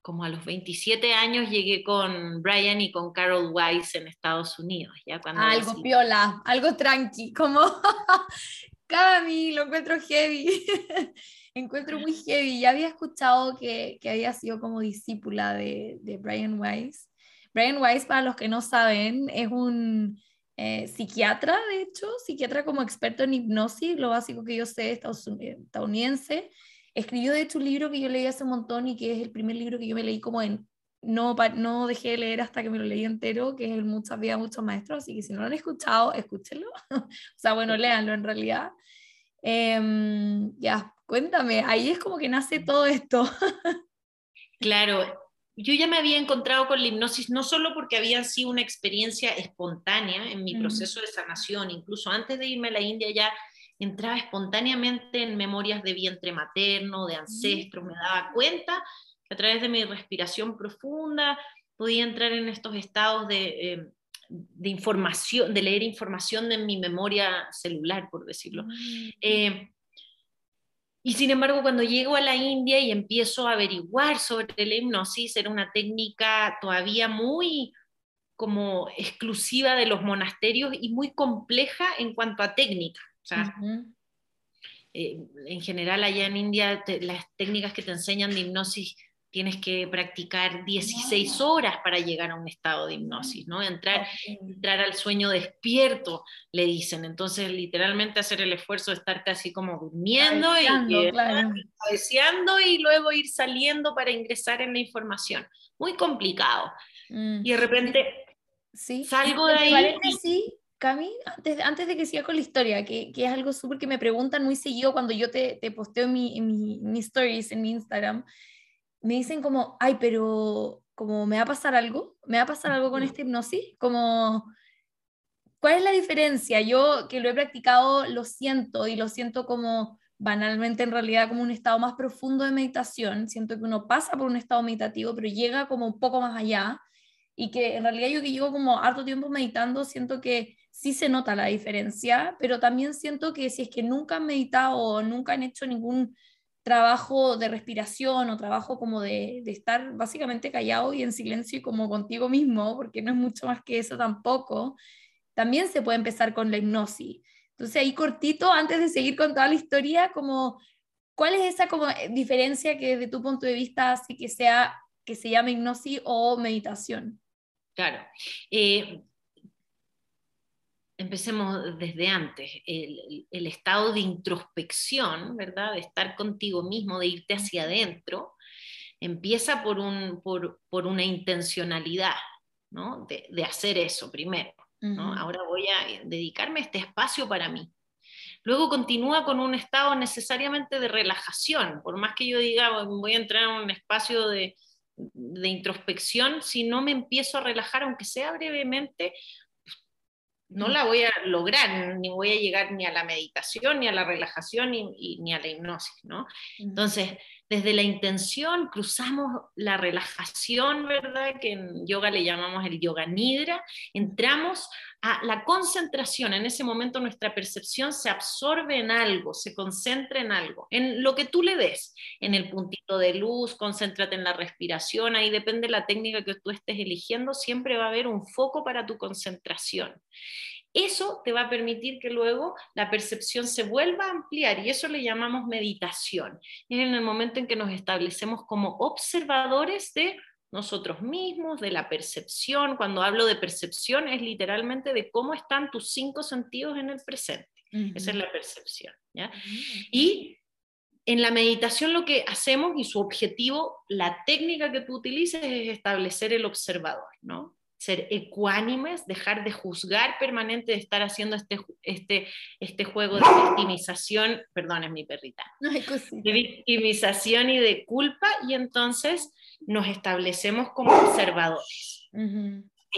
como a los 27 años llegué con Brian y con Carol Weiss en Estados Unidos. Ya cuando algo piola, algo tranqui, como *laughs* Cami, lo encuentro heavy. *laughs* encuentro muy heavy. Ya había escuchado que, que había sido como discípula de, de, Brian Weiss. Brian Weiss, para los que no saben, es un eh, psiquiatra, de hecho, psiquiatra como experto en hipnosis, lo básico que yo sé, estadounidense Escribió de hecho un libro que yo leí hace un montón y que es el primer libro que yo me leí como en... No, no dejé de leer hasta que me lo leí entero, que es el Muchas Vidas, Muchos Maestros, así que si no lo han escuchado, escúchenlo. *laughs* o sea, bueno, léanlo en realidad. Em, ya, cuéntame, ahí es como que nace todo esto. *laughs* claro, yo ya me había encontrado con la hipnosis no solo porque había sido una experiencia espontánea en mi proceso de sanación, incluso antes de irme a la India ya entraba espontáneamente en memorias de vientre materno, de ancestros, me daba cuenta que a través de mi respiración profunda podía entrar en estos estados de, eh, de información, de leer información de mi memoria celular, por decirlo. Mm. Eh, y sin embargo, cuando llego a la India y empiezo a averiguar sobre la hipnosis, era una técnica todavía muy como exclusiva de los monasterios y muy compleja en cuanto a técnica. Eh, en general allá en India las técnicas que te enseñan de hipnosis tienes que practicar 16 horas para llegar a un estado de hipnosis, ¿no? Entrar, entrar al sueño despierto, le dicen. Entonces, literalmente hacer el esfuerzo de estarte así como durmiendo y, y luego ir saliendo para ingresar en la información. Muy complicado. Mm. Y de repente sí. salgo de ahí. Sí, Cami, antes, antes de que siga con la historia, que, que es algo súper que me preguntan muy seguido cuando yo te, te posteo en mi, en mi, stories en mi Instagram, me dicen como, ay, pero como me va a pasar algo, me va a pasar algo con esta hipnosis, como, ¿cuál es la diferencia? Yo que lo he practicado lo siento y lo siento como banalmente en realidad como un estado más profundo de meditación, siento que uno pasa por un estado meditativo, pero llega como un poco más allá y que en realidad yo que llevo como harto tiempo meditando, siento que sí se nota la diferencia, pero también siento que si es que nunca han meditado o nunca han hecho ningún trabajo de respiración o trabajo como de, de, estar básicamente callado y en silencio y como contigo mismo, porque no es mucho más que eso tampoco, también se puede empezar con la hipnosis. Entonces ahí cortito, antes de seguir con toda la historia, como, ¿cuál es esa como diferencia que desde tu punto de vista hace que sea que se llame hipnosis o meditación? Claro. Eh, empecemos desde antes, el, estado de introspección, ¿verdad? De estar contigo mismo, de irte hacia adentro, empieza por, un, por, por una intencionalidad, ¿no? De, de, hacer eso primero, ¿no? Ahora voy a dedicarme a este espacio para mí. Luego continúa con un estado necesariamente de relajación, por más que yo diga voy a entrar en un espacio de, de introspección, si no me empiezo a relajar, aunque sea brevemente, no la voy a lograr, ni voy a llegar ni a la meditación, ni a la relajación, ni, ni a la hipnosis, ¿no? Entonces, desde la intención cruzamos la relajación, ¿verdad? Que en yoga le llamamos el yoga nidra, entramos a la concentración. En ese momento nuestra percepción se absorbe en algo, se concentra en algo, en lo que tú le des, en el puntito de luz, concéntrate en la respiración, ahí depende la técnica que tú estés eligiendo, siempre va a haber un foco para tu concentración. Eso te va a permitir que luego la percepción se vuelva a ampliar y eso le llamamos meditación. Es en el momento en que nos establecemos como observadores de nosotros mismos, de la percepción. Cuando hablo de percepción es literalmente de cómo están tus cinco sentidos en el presente. Esa es la percepción. Y en la meditación lo que hacemos y su objetivo, la técnica que tú utilices es establecer el observador, ¿no? Ser ecuánimes, dejar de juzgar permanente, de estar haciendo este, este, este juego de victimización, perdón, es mi perrita, de victimización y de culpa, y entonces nos establecemos como observadores.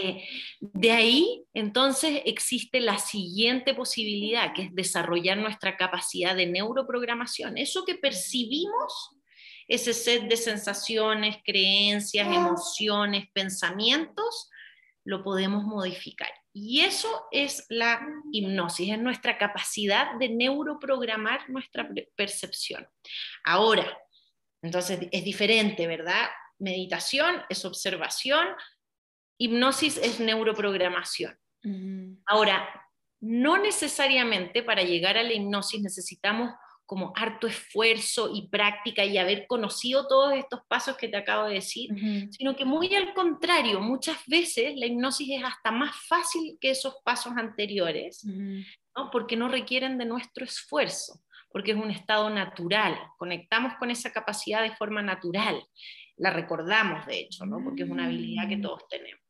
Eh, de ahí, entonces, existe la siguiente posibilidad, que es desarrollar nuestra capacidad de neuroprogramación. Eso que percibimos, ese set de sensaciones, creencias, emociones, pensamientos, lo podemos modificar. Y eso es la hipnosis, es nuestra capacidad de neuroprogramar nuestra percepción. Ahora, entonces es diferente, ¿verdad? Meditación es observación, hipnosis es neuroprogramación. Ahora, no necesariamente para llegar a la hipnosis necesitamos como harto esfuerzo y práctica y haber conocido todos estos pasos que te acabo de decir, sino que muy al contrario, muchas veces la hipnosis es hasta más fácil que esos pasos anteriores, ¿no? porque no requieren de nuestro esfuerzo, porque es un estado natural, conectamos con esa capacidad de forma natural, la recordamos de hecho, ¿no? porque es una habilidad que mm. todos tenemos.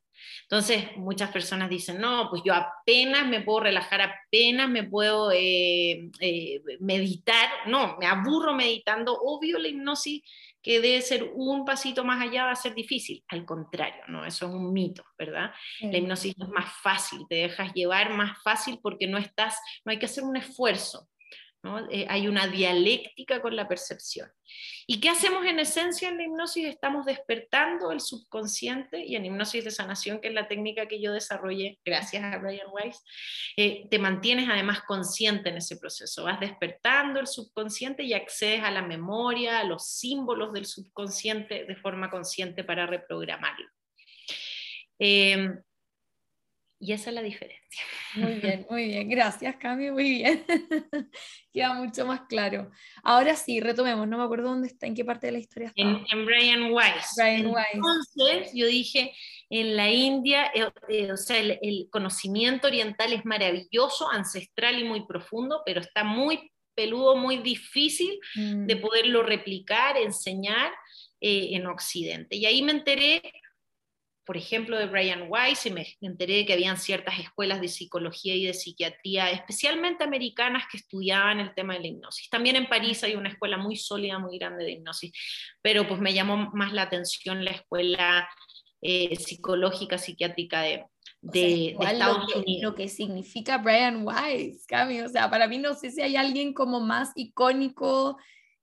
Entonces, muchas personas dicen, no, pues yo apenas me puedo relajar, apenas me puedo eh, eh, meditar, no, me aburro meditando, obvio la hipnosis que debe ser un pasito más allá va a ser difícil, al contrario, no, eso es un mito, ¿verdad? La hipnosis es más fácil, te dejas llevar más fácil porque no estás, no hay que hacer un esfuerzo, eh, hay una dialéctica con la percepción. ¿Y qué hacemos en esencia en la hipnosis? Estamos despertando el subconsciente y en hipnosis de sanación, que es la técnica que yo desarrollé gracias a Brian Weiss, eh, te mantienes además consciente en ese proceso. Vas despertando el subconsciente y accedes a la memoria, a los símbolos del subconsciente de forma consciente para reprogramarlo. Eh, y esa es la diferencia. Muy bien, *laughs* muy bien. Gracias, Cami, muy bien. *laughs* Queda mucho más claro. Ahora sí, retomemos. No me acuerdo dónde está, en qué parte de la historia está. En, Brian Weiss. Brian Weiss. Entonces, yo dije, en la India, eh, eh, o sea, el, conocimiento oriental es maravilloso, ancestral y muy profundo, pero está muy peludo, muy difícil de mm. poderlo replicar, enseñar eh, en Occidente. Y ahí me enteré por ejemplo, de Brian Weiss, y me enteré de que habían ciertas escuelas de psicología y de psiquiatría, especialmente americanas, que estudiaban el tema de la hipnosis. También en París hay una escuela muy sólida, muy grande de hipnosis, pero pues me llamó más la atención la escuela eh, psicológica, psiquiátrica de, de, Estados Unidos. Lo que significa Brian Weiss, Cami, o sea, para mí no sé si hay alguien como más icónico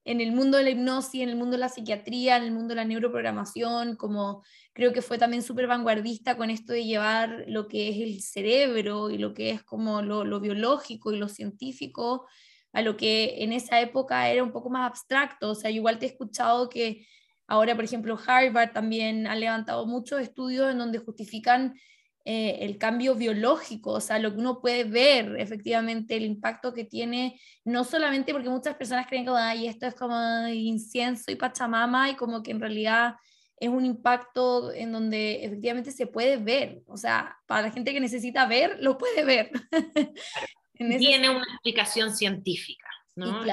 en el mundo de la hipnosis, en el mundo de la psiquiatría, en el mundo de la neuroprogramación, como creo que fue también súper vanguardista con esto de llevar lo que es el cerebro y lo que es como lo, biológico y lo científico a lo que en esa época era un poco más abstracto. O sea, igual te he escuchado que ahora, por ejemplo, Harvard también ha levantado muchos estudios en donde justifican eh, el cambio biológico, o sea, lo que uno puede ver efectivamente, el impacto que tiene, no solamente porque muchas personas creen que Ay, esto es como incienso y pachamama y como que en realidad es un impacto en donde efectivamente se puede ver, o sea, para la gente que necesita ver, lo puede ver. *laughs* Tiene una explicación científica.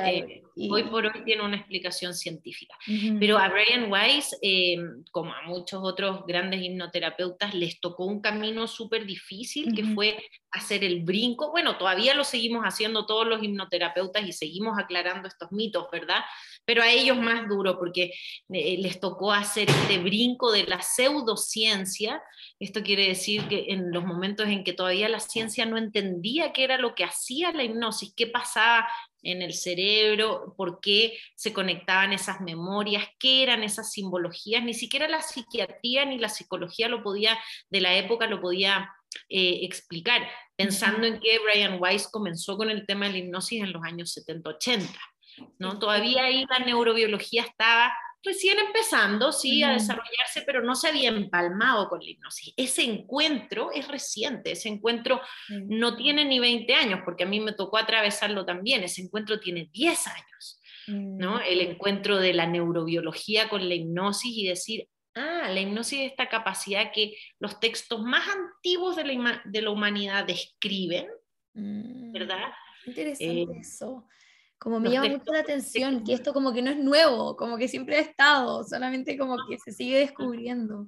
Eh, hoy por hoy tiene una explicación científica. Pero a Brian Weiss, eh, como a muchos otros grandes hipnoterapeutas, les tocó un camino súper difícil que fue hacer el brinco. Bueno, todavía lo seguimos haciendo todos los hipnoterapeutas y seguimos aclarando estos mitos, ¿verdad? Pero a ellos más duro porque eh, les tocó hacer este brinco de la pseudociencia. Esto quiere decir que en los momentos en que todavía la ciencia no entendía qué era lo que hacía la hipnosis, qué pasaba en el cerebro, por qué se conectaban esas memorias, qué eran esas simbologías, ni siquiera la psiquiatría ni la psicología lo podía, de la época lo podía eh, explicar, pensando en que Brian Weiss comenzó con el tema de la hipnosis en los años 70-80. ¿No? Todavía ahí la neurobiología estaba recién empezando, sí, a desarrollarse, pero no se había empalmado con la hipnosis. Ese encuentro es reciente, ese encuentro no tiene ni 20 años, porque a mí me tocó atravesarlo también, ese encuentro tiene 10 años, ¿no? Mm. El encuentro de la neurobiología con la hipnosis y decir, ah, la hipnosis es esta capacidad que los textos más antiguos de la, de la humanidad describen, mm. ¿verdad? Interesante eh, eso. Como me llama mucho la atención que esto como que no es nuevo, como que siempre ha estado, solamente como que se sigue descubriendo.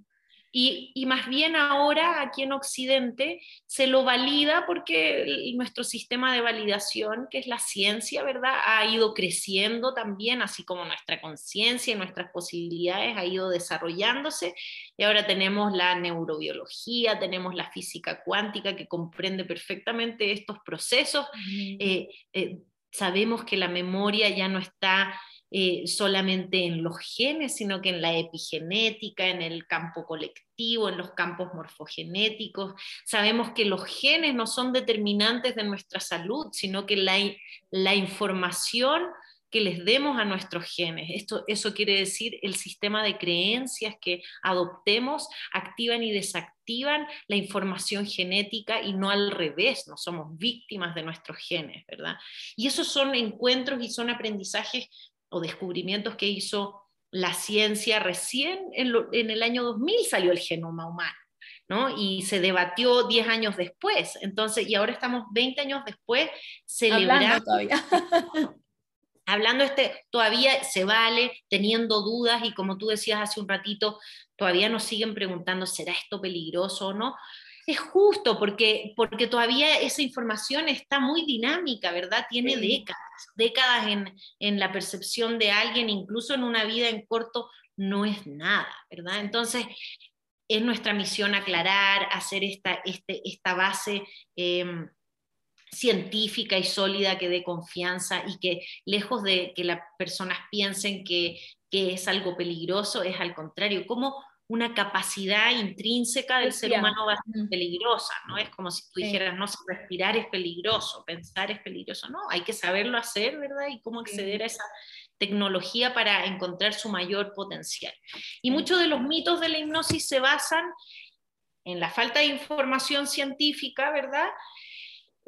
Y, más bien ahora aquí en Occidente se lo valida porque nuestro sistema de validación, que es la ciencia, ¿verdad? Ha ido creciendo también, así como nuestra conciencia y nuestras posibilidades ha ido desarrollándose. Y ahora tenemos la neurobiología, tenemos la física cuántica que comprende perfectamente estos procesos. Eh, eh, sabemos que la memoria ya no está eh, solamente en los genes, sino que en la epigenética, en el campo colectivo, en los campos morfogenéticos. Sabemos que los genes no son determinantes de nuestra salud, sino que la, la información que les demos a nuestros genes. Esto, eso quiere decir el sistema de creencias que adoptemos activan y desactivan la información genética y no al revés, no somos víctimas de nuestros genes, ¿verdad? Y esos son encuentros y son aprendizajes o descubrimientos que hizo la ciencia recién en, el año 2000 salió el genoma humano. ¿no? Y se debatió 10 años después. Entonces, y ahora estamos 20 años después celebrando. Hablando todavía. *laughs* hablando este, todavía se vale, teniendo dudas, y como tú decías hace un ratito, todavía nos siguen preguntando, ¿será esto peligroso o no? Es justo porque, porque todavía esa información está muy dinámica, ¿verdad? Tiene décadas, décadas en, en, la percepción de alguien, incluso en una vida en corto, no es nada, ¿verdad? Entonces, es nuestra misión aclarar, hacer esta, este, esta base. Em, científica y sólida que dé confianza y que lejos de que las personas piensen que, que es algo peligroso, es al contrario, como una capacidad intrínseca del ser humano bastante peligrosa, ¿no? Es como si tú dijeras, no, respirar es peligroso, pensar es peligroso, no, hay que saberlo hacer, ¿verdad? Y cómo acceder a esa tecnología para encontrar su mayor potencial. Y muchos de los mitos de la hipnosis se basan en la falta de información científica, ¿verdad?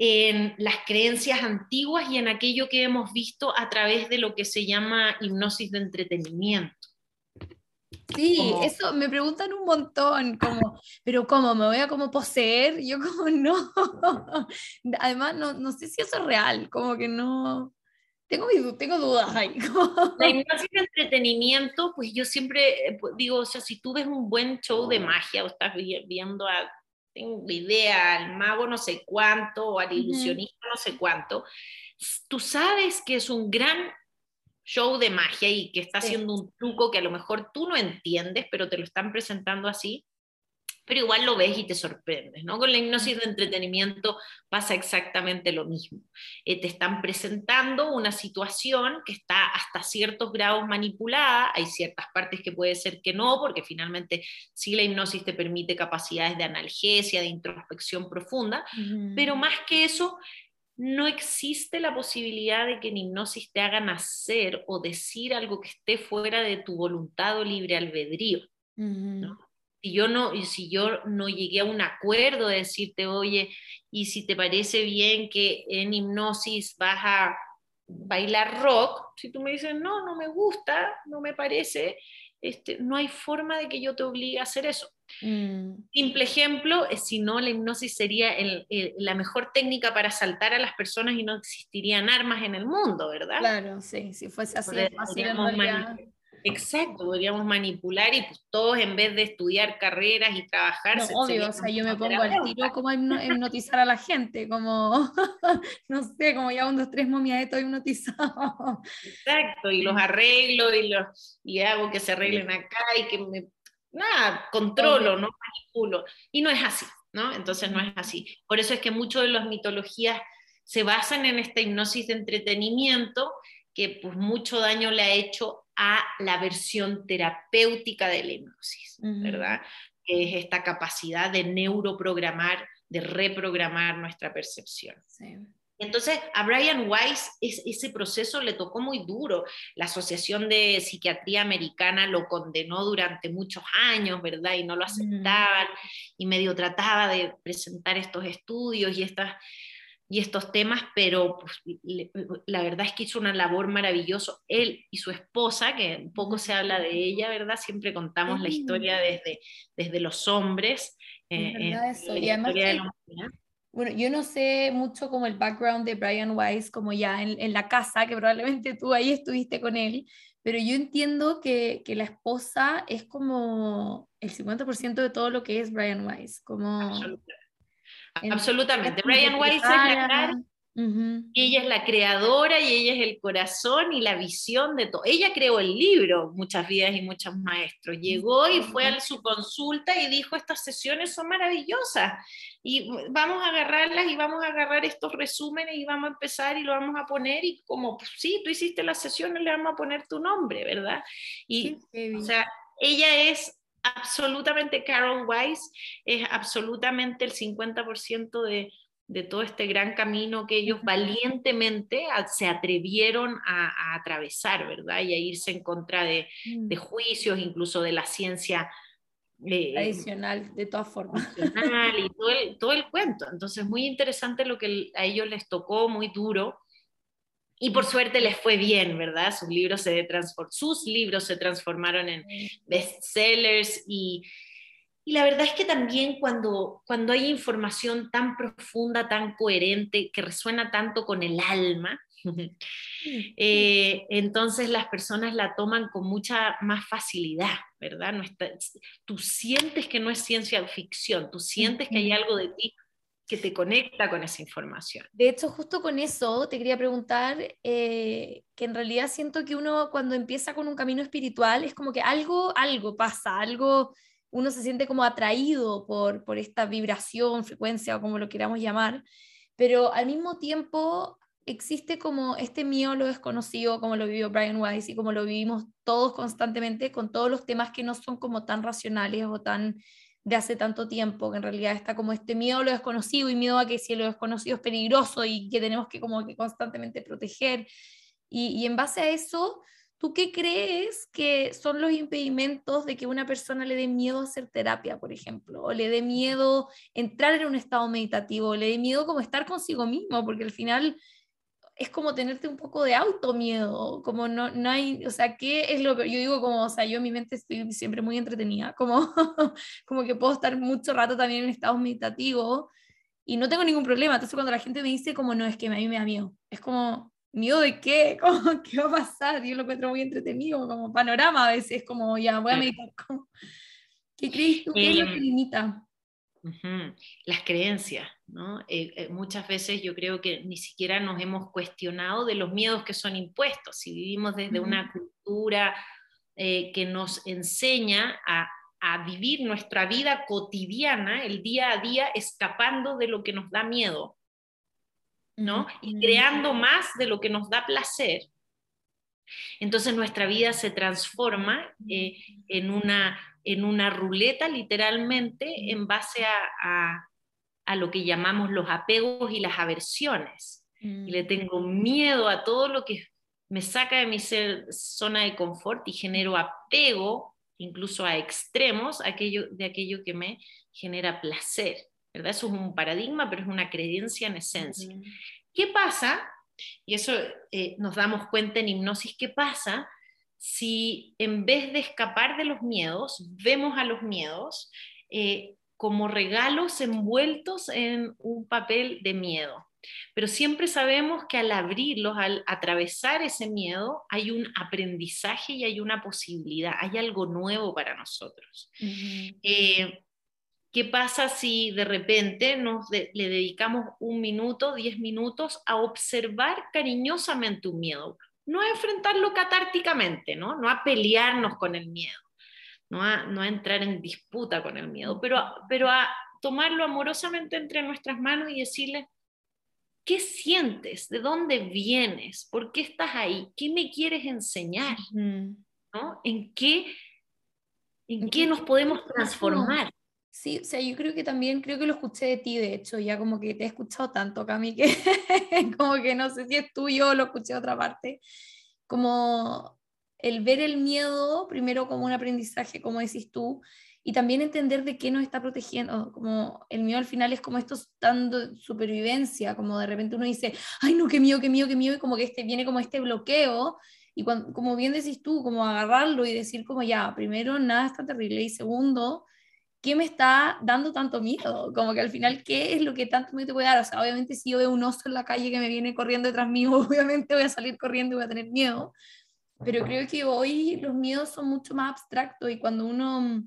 En las creencias antiguas y en aquello que hemos visto a través de lo que se llama hipnosis de entretenimiento. Sí, eso me preguntan un montón, como, pero ¿cómo? ¿Me voy a como poseer? Yo como no. *laughs* Además, no, no sé si eso es real, como que no. Tengo, tengo dudas ahí. *laughs* La hipnosis de entretenimiento, pues yo siempre eh, pues, digo, o sea, si tú ves un buen show de magia o estás viendo a, tengo idea, al mago no sé cuánto o al ilusionista no sé cuánto, tú sabes que es un gran show de magia y que está haciendo un truco que a lo mejor tú no entiendes, pero te lo están presentando así, pero igual lo ves y te sorprendes, ¿no? Con la hipnosis de entretenimiento pasa exactamente lo mismo. Eh, te están presentando una situación que está hasta ciertos grados manipulada, hay ciertas partes que puede ser que no, porque finalmente sí la hipnosis te permite capacidades de analgesia, de introspección profunda, pero más que eso, no existe la posibilidad de que en hipnosis te hagan hacer o decir algo que esté fuera de tu voluntad o libre albedrío. Si yo no, si yo no llegué a un acuerdo de decirte, oye, y si te parece bien que en hipnosis vas a bailar rock, si tú me dices, no, no me gusta, no me parece, este, no hay forma de que yo te obligue a hacer eso. Mm. Simple ejemplo, si no, la hipnosis sería la mejor técnica para asaltar a las personas y no existirían armas en el mundo, ¿verdad? Claro, sí, si fuese así. Exacto, podríamos manipular y pues todos en vez de estudiar carreras y trabajar... No, obvio, o sea, yo me pongo al tiro como a hipnotizar a la gente, como, *laughs* no sé, como ya un, dos, tres momias de todo hipnotizado. Exacto, y los arreglo y, los, y hago que se arreglen acá y que me nada, controlo, no manipulo. Y no es así, ¿no? Entonces no es así. Por eso es que muchas de las mitologías se basan en esta hipnosis de entretenimiento que pues mucho daño le ha hecho a la versión terapéutica de la hipnosis, ¿verdad? Que es esta capacidad de neuroprogramar, de reprogramar nuestra percepción. Sí. Entonces, a Brian Weiss ese proceso le tocó muy duro. La Asociación de Psiquiatría Americana lo condenó durante muchos años, ¿verdad? Y no lo aceptaban y medio trataba de presentar estos estudios y, estas, y estos temas, pero pues, la verdad es que hizo una labor maravillosa. Él y su esposa, que poco se habla de ella, ¿verdad? Siempre contamos la historia desde, desde los hombres. Eh, eso. y además bueno, yo no sé mucho como el background de Brian Weiss, como ya en, en, la casa, que probablemente tú ahí estuviste con él, pero yo entiendo que, que la esposa es como el 50% de todo lo que es Brian Weiss. Como... Absolutamente. Absolutamente. Brian Weiss es la y ella es la creadora y ella es el corazón y la visión de todo. Ella creó el libro, Muchas vidas y muchos maestros. Llegó y fue a su consulta y dijo, estas sesiones son maravillosas y vamos a agarrarlas y vamos a agarrar estos resúmenes y vamos a empezar y lo vamos a poner y como, pues, sí, tú hiciste las sesiones, le vamos a poner tu nombre, ¿verdad? Y, o sea, ella es absolutamente Carol Weiss, es absolutamente el 50% de de todo este gran camino que ellos valientemente se atrevieron a, atravesar, ¿verdad? Y a irse en contra de, mm. juicios, incluso de la ciencia. Eh, Tradicional, de todas formas. Y todo el, todo el cuento. Entonces, muy interesante lo que a ellos les tocó, muy duro. Y por suerte les fue bien, ¿verdad? Sus libros se, sus libros se transformaron en bestsellers y, y la verdad es que también cuando, cuando hay información tan profunda, tan coherente, que resuena tanto con el alma, *laughs* eh, entonces las personas la toman con mucha más facilidad, ¿verdad? No tú sientes que no es ciencia ficción, tú sientes que hay algo de ti que te conecta con esa información. De hecho, justo con eso te quería preguntar, eh, que en realidad siento que uno cuando empieza con un camino espiritual es como que algo, algo pasa, algo uno se siente como atraído por, por esta vibración, frecuencia o como lo queramos llamar, pero al mismo tiempo existe como este a lo desconocido, como lo vivió Brian Weiss y como lo vivimos todos constantemente con todos los temas que no son como tan racionales o tan de hace tanto tiempo, que en realidad está como este miedo a lo desconocido y miedo a que si lo desconocido es peligroso y que tenemos que como que constantemente proteger. Y, y en base a eso, ¿Tú qué crees que son los impedimentos de que una persona le dé miedo hacer terapia, por ejemplo? O le dé miedo entrar en un estado meditativo, o le dé miedo como estar consigo mismo, porque al final es como tenerte un poco de automiedo, como no, no hay, o sea, ¿qué es lo que yo digo? Como, o sea, yo en mi mente estoy siempre muy entretenida, como, *laughs* como que puedo estar mucho rato también en estado meditativo y no tengo ningún problema. Entonces cuando la gente me dice como, no, es que a mí me da miedo, es como, ¿Miedo de qué? *laughs* ¿Qué va a pasar? Yo lo encuentro muy entretenido, como panorama a veces, como ya, voy a meditar. ¿Qué crees tú que es lo que Las creencias, ¿no? Eh, eh, muchas veces yo creo que ni siquiera nos hemos cuestionado de los miedos que son impuestos. Si vivimos desde una cultura eh, que nos enseña a, a vivir nuestra vida cotidiana, el día a día, escapando de lo que nos da miedo, ¿no? Y creando más de lo que nos da placer. Entonces nuestra vida se transforma eh, en, una, en una ruleta literalmente en base a, a, lo que llamamos los apegos y las aversiones. Y le tengo miedo a todo lo que me saca de mi zona de confort y genero apego, incluso a extremos, aquello, de aquello que me genera placer. ¿verdad? Eso es un paradigma, pero es una creencia en esencia. ¿Qué pasa? Y eso eh, nos damos cuenta en hipnosis, ¿qué pasa si en vez de escapar de los miedos, vemos a los miedos eh, como regalos envueltos en un papel de miedo? Pero siempre sabemos que al abrirlos, al atravesar ese miedo, hay un aprendizaje y hay una posibilidad, hay algo nuevo para nosotros. ¿Qué pasa si de repente nos le dedicamos un minuto, diez minutos a observar cariñosamente un miedo? No a enfrentarlo catárticamente, ¿no? No a pelearnos con el miedo, no a, no a entrar en disputa con el miedo, pero, pero a tomarlo amorosamente entre nuestras manos y decirle, ¿qué sientes? ¿De dónde vienes? ¿Por qué estás ahí? ¿Qué me quieres enseñar? ¿No? ¿En qué, en qué nos podemos transformar? Sí, o sea, yo creo que también, creo que lo escuché de ti, de hecho, ya como que te he escuchado tanto, Cami, que *laughs* como que no sé si es tuyo o lo escuché de otra parte, como el ver el miedo primero como un aprendizaje, como decís tú, y también entender de qué nos está protegiendo, como el miedo al final es como esto dando supervivencia, como de repente uno dice, ay no, qué miedo, qué miedo, qué miedo, y como que este, viene como este bloqueo, y cuando, como bien decís tú, como agarrarlo y decir como ya, primero, nada es tan terrible, y segundo, ¿qué me está dando tanto miedo? Como que al final, ¿qué es lo que tanto miedo te puede dar? O sea, obviamente si yo veo un oso en la calle que me viene corriendo detrás mío, *laughs* obviamente voy a salir corriendo y voy a tener miedo. Pero creo que hoy los miedos son mucho más abstractos y cuando uno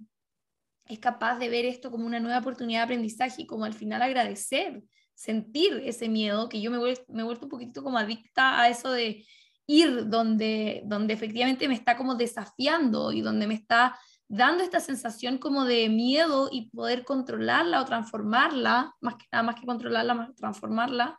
es capaz de ver esto como una nueva oportunidad de aprendizaje y como al final agradecer, sentir ese miedo, que yo me, me he vuelto un poquito como adicta a eso de ir donde, donde efectivamente me está como desafiando y donde me está dando esta sensación como de miedo y poder controlarla o transformarla, más que nada más que controlarla, más transformarla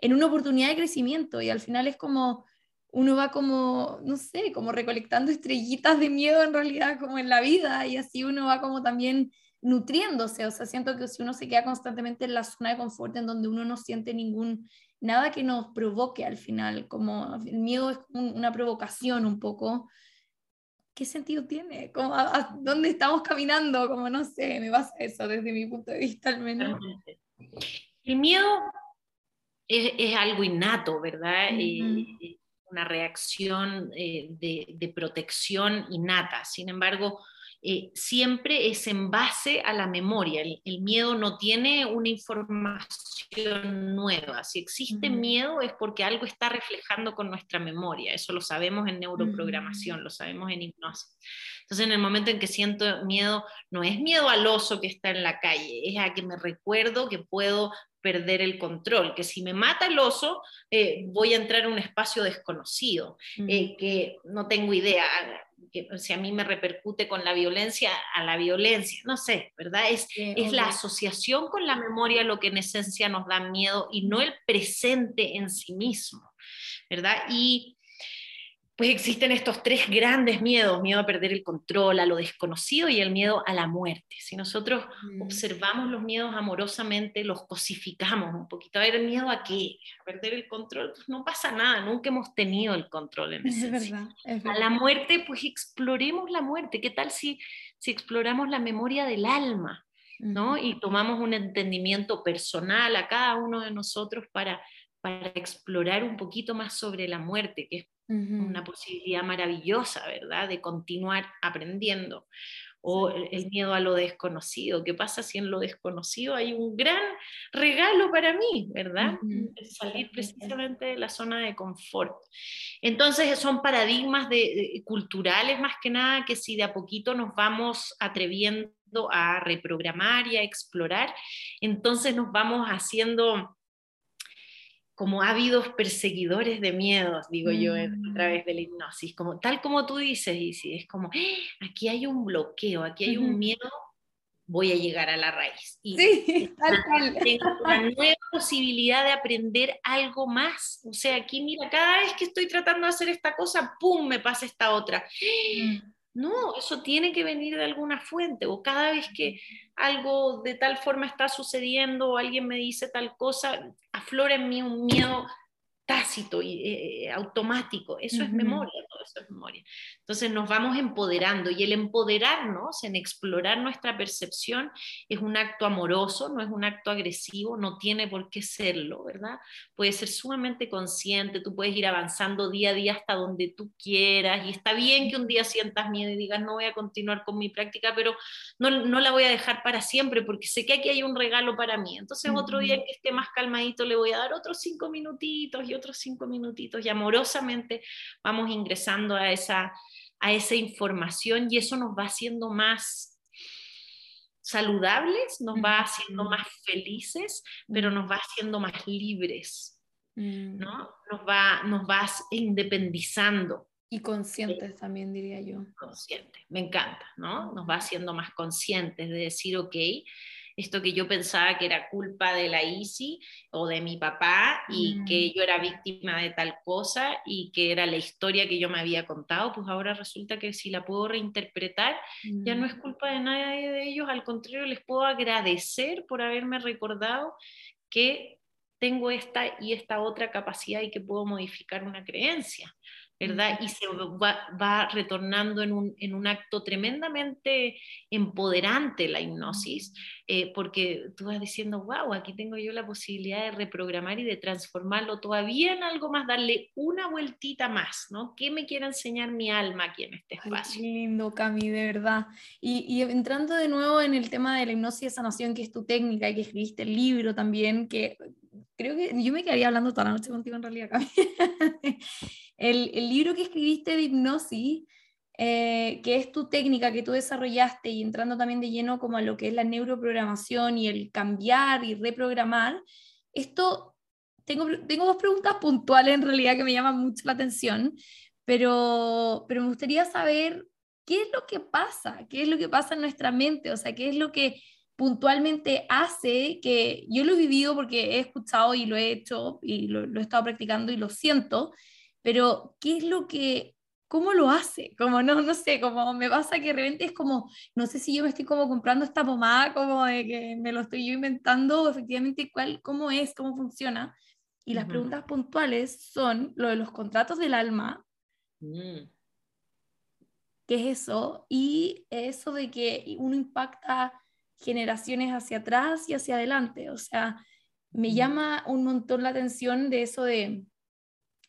en una oportunidad de crecimiento. Y al final es como uno va como, no sé, como recolectando estrellitas de miedo en realidad como en la vida y así uno va como también nutriéndose, o sea, siento que si uno se queda constantemente en la zona de confort en donde uno no siente ningún, nada que nos provoque al final, como el miedo es una provocación un poco, ¿qué sentido tiene? ¿Cómo, a, ¿Dónde estamos caminando? Como no sé, me pasa eso desde mi punto de vista al menos. El miedo es, es algo innato, ¿verdad? Uh una reacción eh, de, de, protección innata. Sin embargo, eh, siempre es en base a la memoria. El, miedo no tiene una información nueva. Si existe miedo es porque algo está reflejando con nuestra memoria. Eso lo sabemos en neuroprogramación, lo sabemos en hipnosis. Entonces, en el momento en que siento miedo, no es miedo al oso que está en la calle, es a que me recuerdo que puedo perder el control, que si me mata el oso, eh, voy a entrar en un espacio desconocido, eh, que no tengo idea, si a mí me repercute con la violencia, a la violencia, no sé, ¿verdad? Es, es la asociación con la memoria lo que en esencia nos da miedo y no el presente en sí mismo, ¿verdad? Y pues existen estos tres grandes miedos, miedo a perder el control, a lo desconocido y el miedo a la muerte. Si nosotros mm. observamos los miedos amorosamente, los cosificamos un poquito. A ver, ¿el miedo a qué? A perder el control, pues no pasa nada, nunca hemos tenido el control en ese es A la muerte, pues exploremos la muerte. ¿Qué tal si, si exploramos la memoria del alma? ¿no? Y tomamos un entendimiento personal a cada uno de nosotros para, para explorar un poquito más sobre la muerte, que es una posibilidad maravillosa, ¿verdad? De continuar aprendiendo. O el miedo a lo desconocido. ¿Qué pasa si en lo desconocido hay un gran regalo para mí, ¿verdad? Salir precisamente de la zona de confort. Entonces son paradigmas de, culturales más que nada que si de a poquito nos vamos atreviendo a reprogramar y a explorar, entonces nos vamos haciendo como ávidos perseguidores de miedos, digo yo, a mm. través de la hipnosis, como, tal como tú dices, y es como, ¡Ah! aquí hay un bloqueo, aquí hay un miedo, voy a llegar a la raíz. Y sí, *laughs* tal cual. Tengo una nueva posibilidad de aprender algo más. O sea, aquí mira, cada vez que estoy tratando de hacer esta cosa, ¡pum!, me pasa esta otra. Mm. No, eso tiene que venir de alguna fuente, o cada vez que algo de tal forma está sucediendo o alguien me dice tal cosa, aflora en mí un miedo tácito y eh, eh, automático. Eso es memoria, todo eso es memoria. Entonces nos vamos empoderando y el empoderarnos en explorar nuestra percepción es un acto amoroso, no es un acto agresivo, no tiene por qué serlo, ¿verdad? Puede ser sumamente consciente, tú puedes ir avanzando día a día hasta donde tú quieras y está bien que un día sientas miedo y digas no voy a continuar con mi práctica, pero no, no la voy a dejar para siempre porque sé que aquí hay un regalo para mí. Entonces otro día que esté más calmadito le voy a dar otros cinco minutitos y otros cinco minutitos y amorosamente vamos ingresando a esa, a esa información y eso nos va haciendo más saludables, nos va haciendo más felices, pero nos va haciendo más libres, mm. ¿no? Nos va, nos va independizando. Y conscientes también, diría yo. Conscientes, me encanta, ¿no? Nos va haciendo más conscientes de decir, ok, esto que yo pensaba que era culpa de la ICI o de mi papá y que mm. yo era víctima de tal cosa y que era la historia que yo me había contado, pues ahora resulta que si la puedo reinterpretar, ya no es mm. culpa de nadie de ellos, al contrario, les puedo agradecer por haberme recordado que tengo esta y esta otra capacidad y que puedo modificar una creencia. ¿Verdad? Y se va, retornando en un, en un, acto tremendamente empoderante la hipnosis, eh, porque tú vas diciendo, wow, aquí tengo yo la posibilidad de reprogramar y de transformarlo todavía en algo más, darle una vueltita más, ¿no? ¿Qué me quiere enseñar mi alma aquí en este espacio? qué lindo, Cami, de verdad. Y, y, entrando de nuevo en el tema de la hipnosis de sanación, que es tu técnica y que escribiste el libro también, que creo que yo me quedaría hablando toda la noche contigo en realidad, Cami. *laughs* el, el, libro que escribiste de hipnosis, eh, que es tu técnica que tú desarrollaste y entrando también de lleno como a lo que es la neuroprogramación y el cambiar y reprogramar, esto, tengo, tengo dos preguntas puntuales en realidad que me llaman mucho la atención, pero, pero me gustaría saber qué es lo que pasa, qué es lo que pasa en nuestra mente, o sea, qué es lo que puntualmente hace que yo lo he vivido porque he escuchado y lo he hecho y lo, he estado practicando y lo siento, pero ¿qué es lo que, cómo lo hace? Como no, no sé, como me pasa que de repente es como, no sé si yo me estoy como comprando esta pomada, como de que me lo estoy yo inventando, efectivamente, cuál, cómo es, cómo funciona. Y las preguntas puntuales son lo de los contratos del alma. Mm. ¿Qué es eso? Y eso de que uno impacta generaciones hacia atrás y hacia adelante. O sea, me llama un montón la atención de eso de,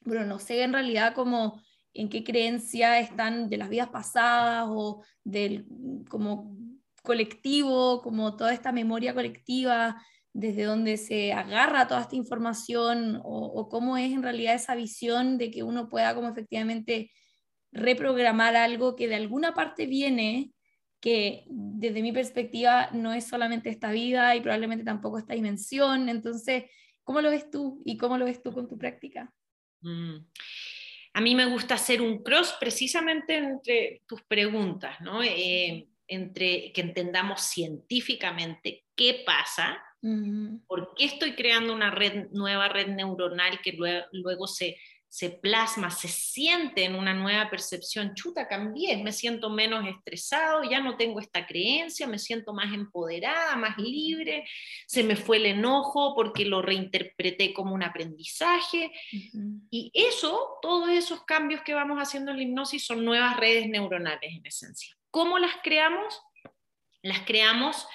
bueno, no sé en realidad como en qué creencia están de las vidas pasadas o del como colectivo, como toda esta memoria colectiva, desde donde se agarra toda esta información o, o, cómo es en realidad esa visión de que uno pueda como efectivamente reprogramar algo que de alguna parte viene que desde mi perspectiva no es solamente esta vida y probablemente tampoco esta dimensión. Entonces, ¿cómo lo ves tú y cómo lo ves tú con tu práctica? Mm. A mí me gusta hacer un cross precisamente entre tus preguntas, ¿no? Eh, entre que entendamos científicamente qué pasa, por qué estoy creando una red, nueva red neuronal que luego se se plasma, se siente en una nueva percepción, chuta, cambié, me siento menos estresado, ya no tengo esta creencia, me siento más empoderada, más libre, se me fue el enojo porque lo reinterpreté como un aprendizaje. Y eso, todos esos cambios que vamos haciendo en la hipnosis son nuevas redes neuronales en esencia. ¿Cómo las creamos? Las creamos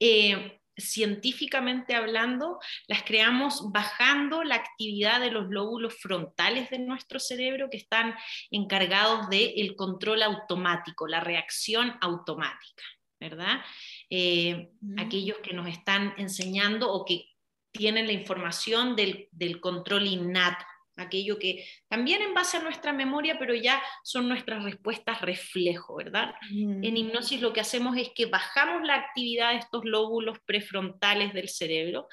eh, científicamente hablando, las creamos bajando la actividad de los lóbulos frontales de nuestro cerebro que están encargados del control automático, la reacción automática, ¿verdad? Eh, aquellos que nos están enseñando o que tienen la información del, del control innato aquello que también en base a nuestra memoria, pero ya son nuestras respuestas reflejo, ¿verdad? En hipnosis lo que hacemos es que bajamos la actividad de estos lóbulos prefrontales del cerebro,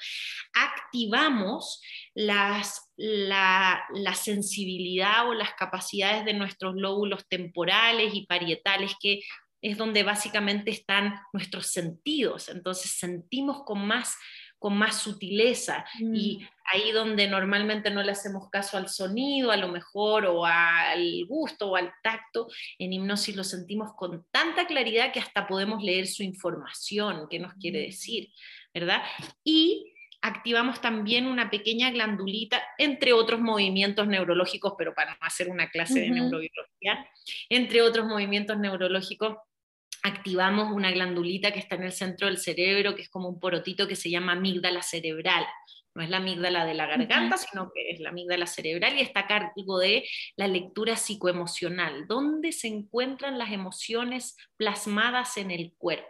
activamos las, la, la sensibilidad o las capacidades de nuestros lóbulos temporales y parietales que es donde básicamente están nuestros sentidos, entonces sentimos con más con más sutileza y mm. ahí donde normalmente no le hacemos caso al sonido, a lo mejor, o al gusto o al tacto, en hipnosis lo sentimos con tanta claridad que hasta podemos leer su información, qué nos quiere mm. decir, ¿verdad? Y activamos también una pequeña glandulita, entre otros movimientos neurológicos, pero para no hacer una clase de neurobiología, entre otros movimientos neurológicos activamos una glandulita que está en el centro del cerebro, que es como un porotito que se llama amígdala cerebral. No es la amígdala de la garganta, sino que es la amígdala cerebral y está a cargo de la lectura psicoemocional, donde se encuentran las emociones plasmadas en el cuerpo.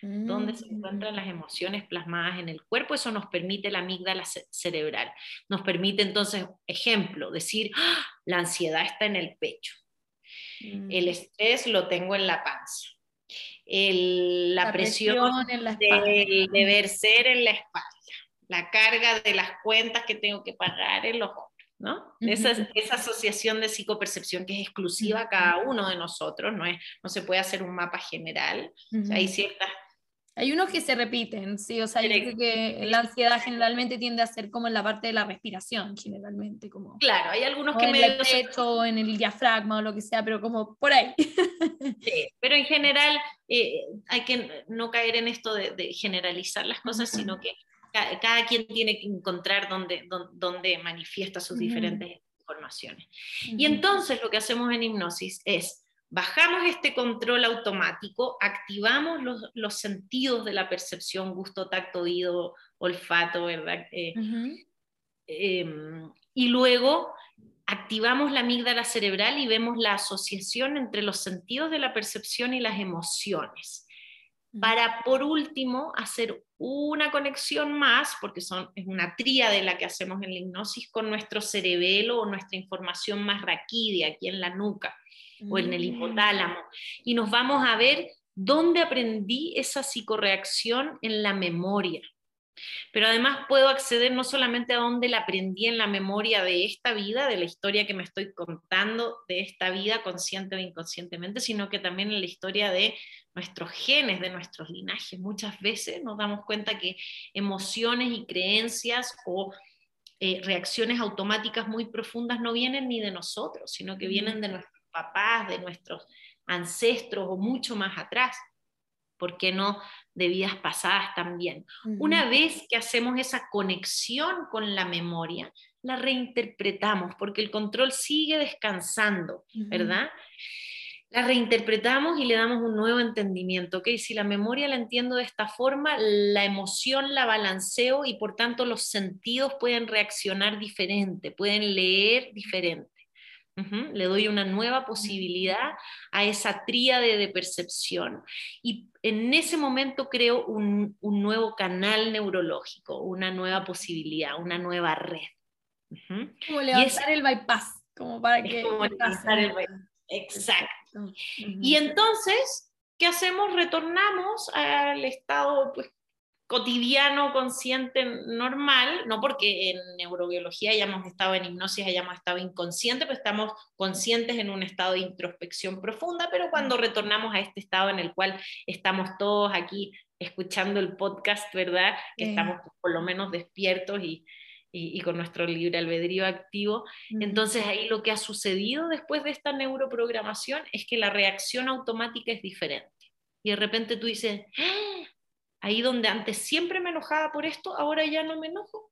Donde se encuentran las emociones plasmadas en el cuerpo, eso nos permite la amígdala cerebral. Nos permite entonces, ejemplo, decir, ¡Ah! la ansiedad está en el pecho, el mm. estrés lo tengo en la panza. la, presión, en la del deber ser en la espalda. La carga de las cuentas que tengo que pagar en los hombros. ¿no? esa, esa, asociación de psicopercepción que es exclusiva a cada uno de nosotros, no, es, no se puede hacer un mapa general. hay ciertas hay unos que se repiten, sí, o sea, yo creo que la ansiedad generalmente tiende a ser como en la parte de la respiración, generalmente, como... Claro, hay algunos que en el pecho, en el diafragma o lo que sea, pero como por ahí. *laughs* Sí, pero en general eh, hay que no caer en esto de, generalizar las cosas, sino que cada, quien tiene que encontrar dónde, dónde, manifiesta sus diferentes informaciones. Y entonces lo que hacemos en hipnosis es bajamos este control automático, activamos los, sentidos de la percepción, gusto, tacto, oído, olfato, ¿verdad? Eh, em, y luego activamos la amígdala cerebral y vemos la asociación entre los sentidos de la percepción y las emociones. Para, por último, hacer una conexión más, porque son, es una tríade la que hacemos en la hipnosis, con nuestro cerebelo o nuestra información más raquídea, aquí en la nuca o en el mm. hipotálamo. Y nos vamos a ver dónde aprendí esa psicoreacción en la memoria. Pero además puedo acceder no solamente a dónde la aprendí en la memoria de esta vida, de la historia que me estoy contando de esta vida, consciente o inconscientemente, sino que también en la historia de nuestros genes, de nuestros linajes. Muchas veces nos damos cuenta que emociones y creencias o eh, reacciones automáticas muy profundas no vienen ni de nosotros, sino que vienen de nuestros papás, de nuestros ancestros o mucho más atrás. ¿Por qué no de vidas pasadas también? Una vez que hacemos esa conexión con la memoria, la reinterpretamos, porque el control sigue descansando, ¿verdad? La reinterpretamos y le damos un nuevo entendimiento, ¿ok? Si la memoria la entiendo de esta forma, la emoción la balanceo y por tanto los sentidos pueden reaccionar diferente, pueden leer diferente. Le doy una nueva posibilidad a esa tríade de percepción y en ese momento creo un, nuevo canal neurológico, una nueva posibilidad, una nueva red. Como levantar el bypass, como para que... Como levantar el bypass. Exacto. Y entonces, ¿qué hacemos? Retornamos al estado pues, cotidiano, consciente, normal, no porque en neurobiología hayamos estado en hipnosis, hayamos estado inconsciente, pero estamos conscientes en un estado de introspección profunda, pero cuando retornamos a este estado en el cual estamos todos aquí escuchando el podcast, ¿verdad? Que estamos por lo menos despiertos y, y, con nuestro libre albedrío activo. Entonces ahí lo que ha sucedido después de esta neuroprogramación es que la reacción automática es diferente. Y de repente tú dices, ¡Ah! Ahí donde antes siempre me enojaba por esto, ahora ya no me enojo.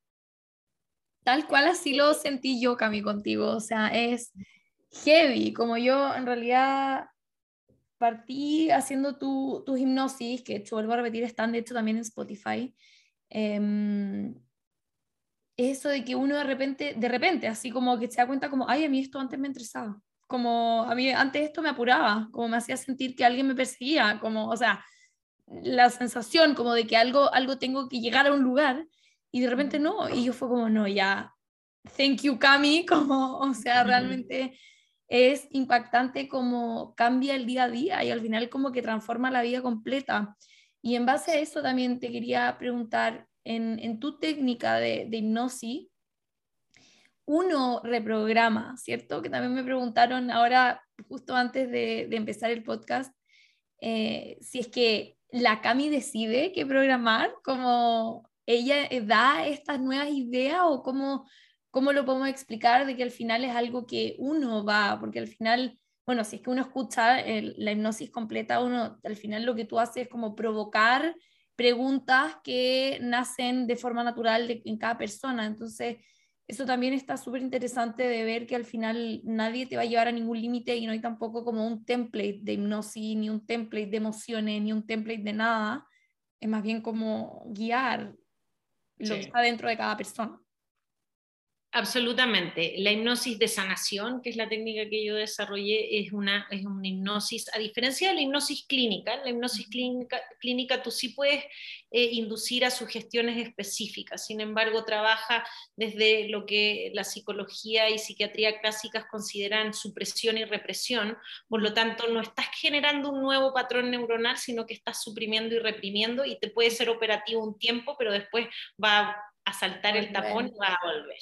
Tal cual así lo sentí yo, Cami, contigo. O sea, es heavy, como yo en realidad partí haciendo tu, tus hipnosis, que hecho, vuelvo a repetir, están de hecho también en Spotify. Eh, eso de que uno de repente, de repente, así como que se da cuenta como, ay, a mí esto antes me interesaba, como a mí antes esto me apuraba, como me hacía sentir que alguien me perseguía, como, o sea, la sensación como de que algo, algo tengo que llegar a un lugar y de repente no, y yo fue como, no, ya, thank you Cami, *laughs* como, o sea, realmente es impactante como cambia el día a día y al final como que transforma la vida completa. Y en base a eso también te quería preguntar, en, en tu técnica de, de, hipnosis, uno reprograma, ¿cierto? Que también me preguntaron ahora, justo antes de, de empezar el podcast, eh, si es que la Cami decide qué programar, como ella eh, da estas nuevas ideas o cómo, cómo lo podemos explicar de que al final es algo que uno va, porque al final, bueno, si es que uno escucha la hipnosis completa, uno al final lo que tú haces es como provocar preguntas que nacen de forma natural en cada persona. Entonces, eso también está súper interesante de ver que al final nadie te va a llevar a ningún límite y no hay tampoco como un template de hipnosis, ni un template de emociones, ni un template de nada. Es más bien como guiar lo que está dentro de cada persona. Absolutamente. La hipnosis de sanación, que es la técnica que yo desarrollé, es una, es una hipnosis, a diferencia de la hipnosis clínica, la hipnosis clínica, clínica tú sí puedes eh, inducir a sugestiones específicas, sin embargo trabaja desde lo que la psicología y psiquiatría clásicas consideran supresión y represión, por lo tanto no estás generando un nuevo patrón neuronal, sino que estás suprimiendo y reprimiendo y te puede ser operativo un tiempo, pero después va a saltar el tapón y va a volver.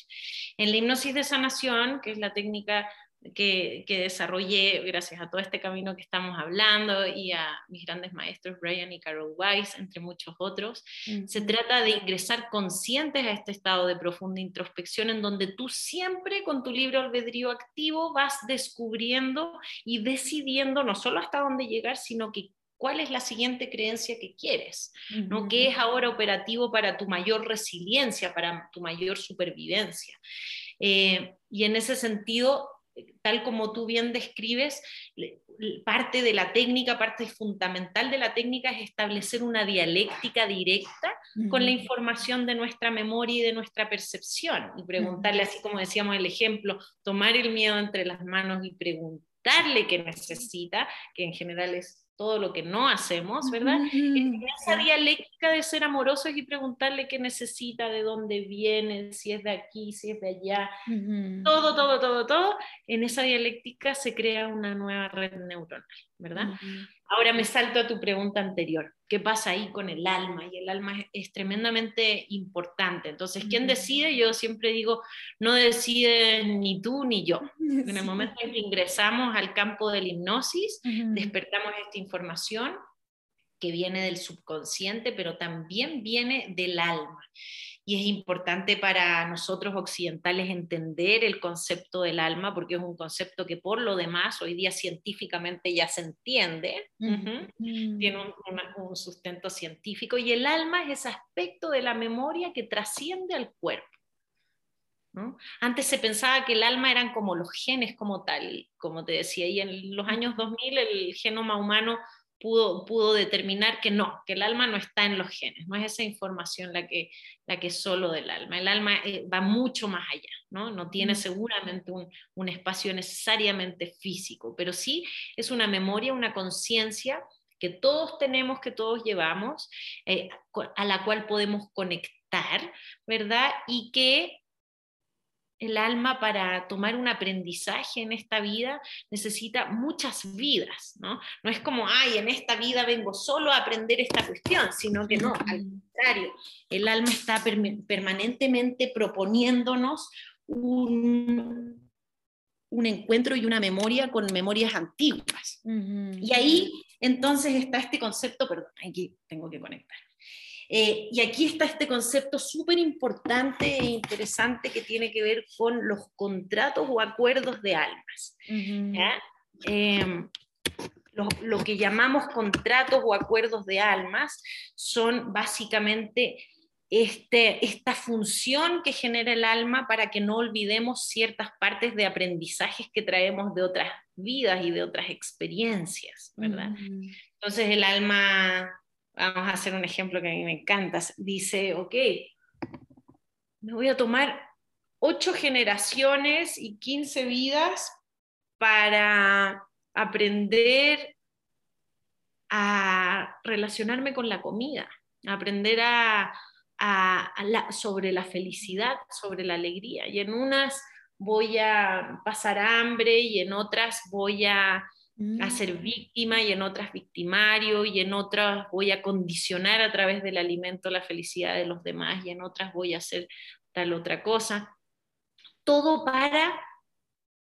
En la hipnosis de sanación, que es la técnica que, que, desarrollé gracias a todo este camino que estamos hablando y a mis grandes maestros Brian y Carol Weiss, entre muchos otros, se trata de ingresar conscientes a este estado de profunda introspección en donde tú siempre con tu libre albedrío activo vas descubriendo y decidiendo no solo hasta dónde llegar, sino que cuál es la siguiente creencia que quieres, ¿no? ¿Qué es ahora operativo para tu mayor resiliencia, para tu mayor supervivencia? Eh, y en ese sentido, tal como tú bien describes, parte de la técnica, parte fundamental de la técnica es establecer una dialéctica directa con la información de nuestra memoria y de nuestra percepción y preguntarle, así como decíamos el ejemplo, tomar el miedo entre las manos y preguntarle qué necesita, que en general es todo lo que no hacemos, ¿verdad? esa dialéctica de ser amorosos y preguntarle qué necesita, de dónde viene, si es de aquí, si es de allá, todo, todo, todo, todo, en esa dialéctica se crea una nueva red neuronal, ¿verdad? Ahora me salto a tu pregunta anterior. ¿Qué pasa ahí con el alma? Y el alma es, tremendamente importante. Entonces, ¿quién decide? Yo siempre digo, no decide ni tú ni yo. *laughs* En el momento en que ingresamos al campo de la hipnosis, despertamos esta información que viene del subconsciente, pero también viene del alma y es importante para nosotros occidentales entender el concepto del alma, porque es un concepto que por lo demás hoy día científicamente ya se entiende, mm. tiene un, sustento científico, y el alma es ese aspecto de la memoria que trasciende al cuerpo. Antes se pensaba que el alma eran como los genes como tal, como te decía, y en los años 2000 el genoma humano pudo, determinar que no, que el alma no está en los genes, no es esa información la que, la que es solo del alma. El alma eh, va mucho más allá, ¿no? No tiene seguramente un, espacio necesariamente físico, pero sí es una memoria, una conciencia que todos tenemos, que todos llevamos, eh, a la cual podemos conectar, ¿verdad? Y que el alma para tomar un aprendizaje en esta vida necesita muchas vidas, ¿no? No es como, ay, en esta vida vengo solo a aprender esta cuestión, sino que no, al contrario, el alma está permanentemente proponiéndonos un, un encuentro y una memoria con memorias antiguas. Y ahí entonces está este concepto, perdón, aquí tengo que conectar. Eh, y aquí está este concepto súper importante e interesante que tiene que ver con los contratos o acuerdos de almas. Em, lo, que llamamos contratos o acuerdos de almas son básicamente este, esta función que genera el alma para que no olvidemos ciertas partes de aprendizajes que traemos de otras vidas y de otras experiencias, ¿verdad? Entonces el alma vamos a hacer un ejemplo que a mí me encanta, dice, ok, me voy a tomar ocho generaciones y 15 vidas para aprender a relacionarme con la comida, aprender a, sobre la felicidad, sobre la alegría. Y en unas voy a pasar hambre y en otras voy a a ser mm. víctima y en otras victimario y en otras voy a condicionar a través del alimento la felicidad de los demás y en otras voy a hacer tal otra cosa. Todo para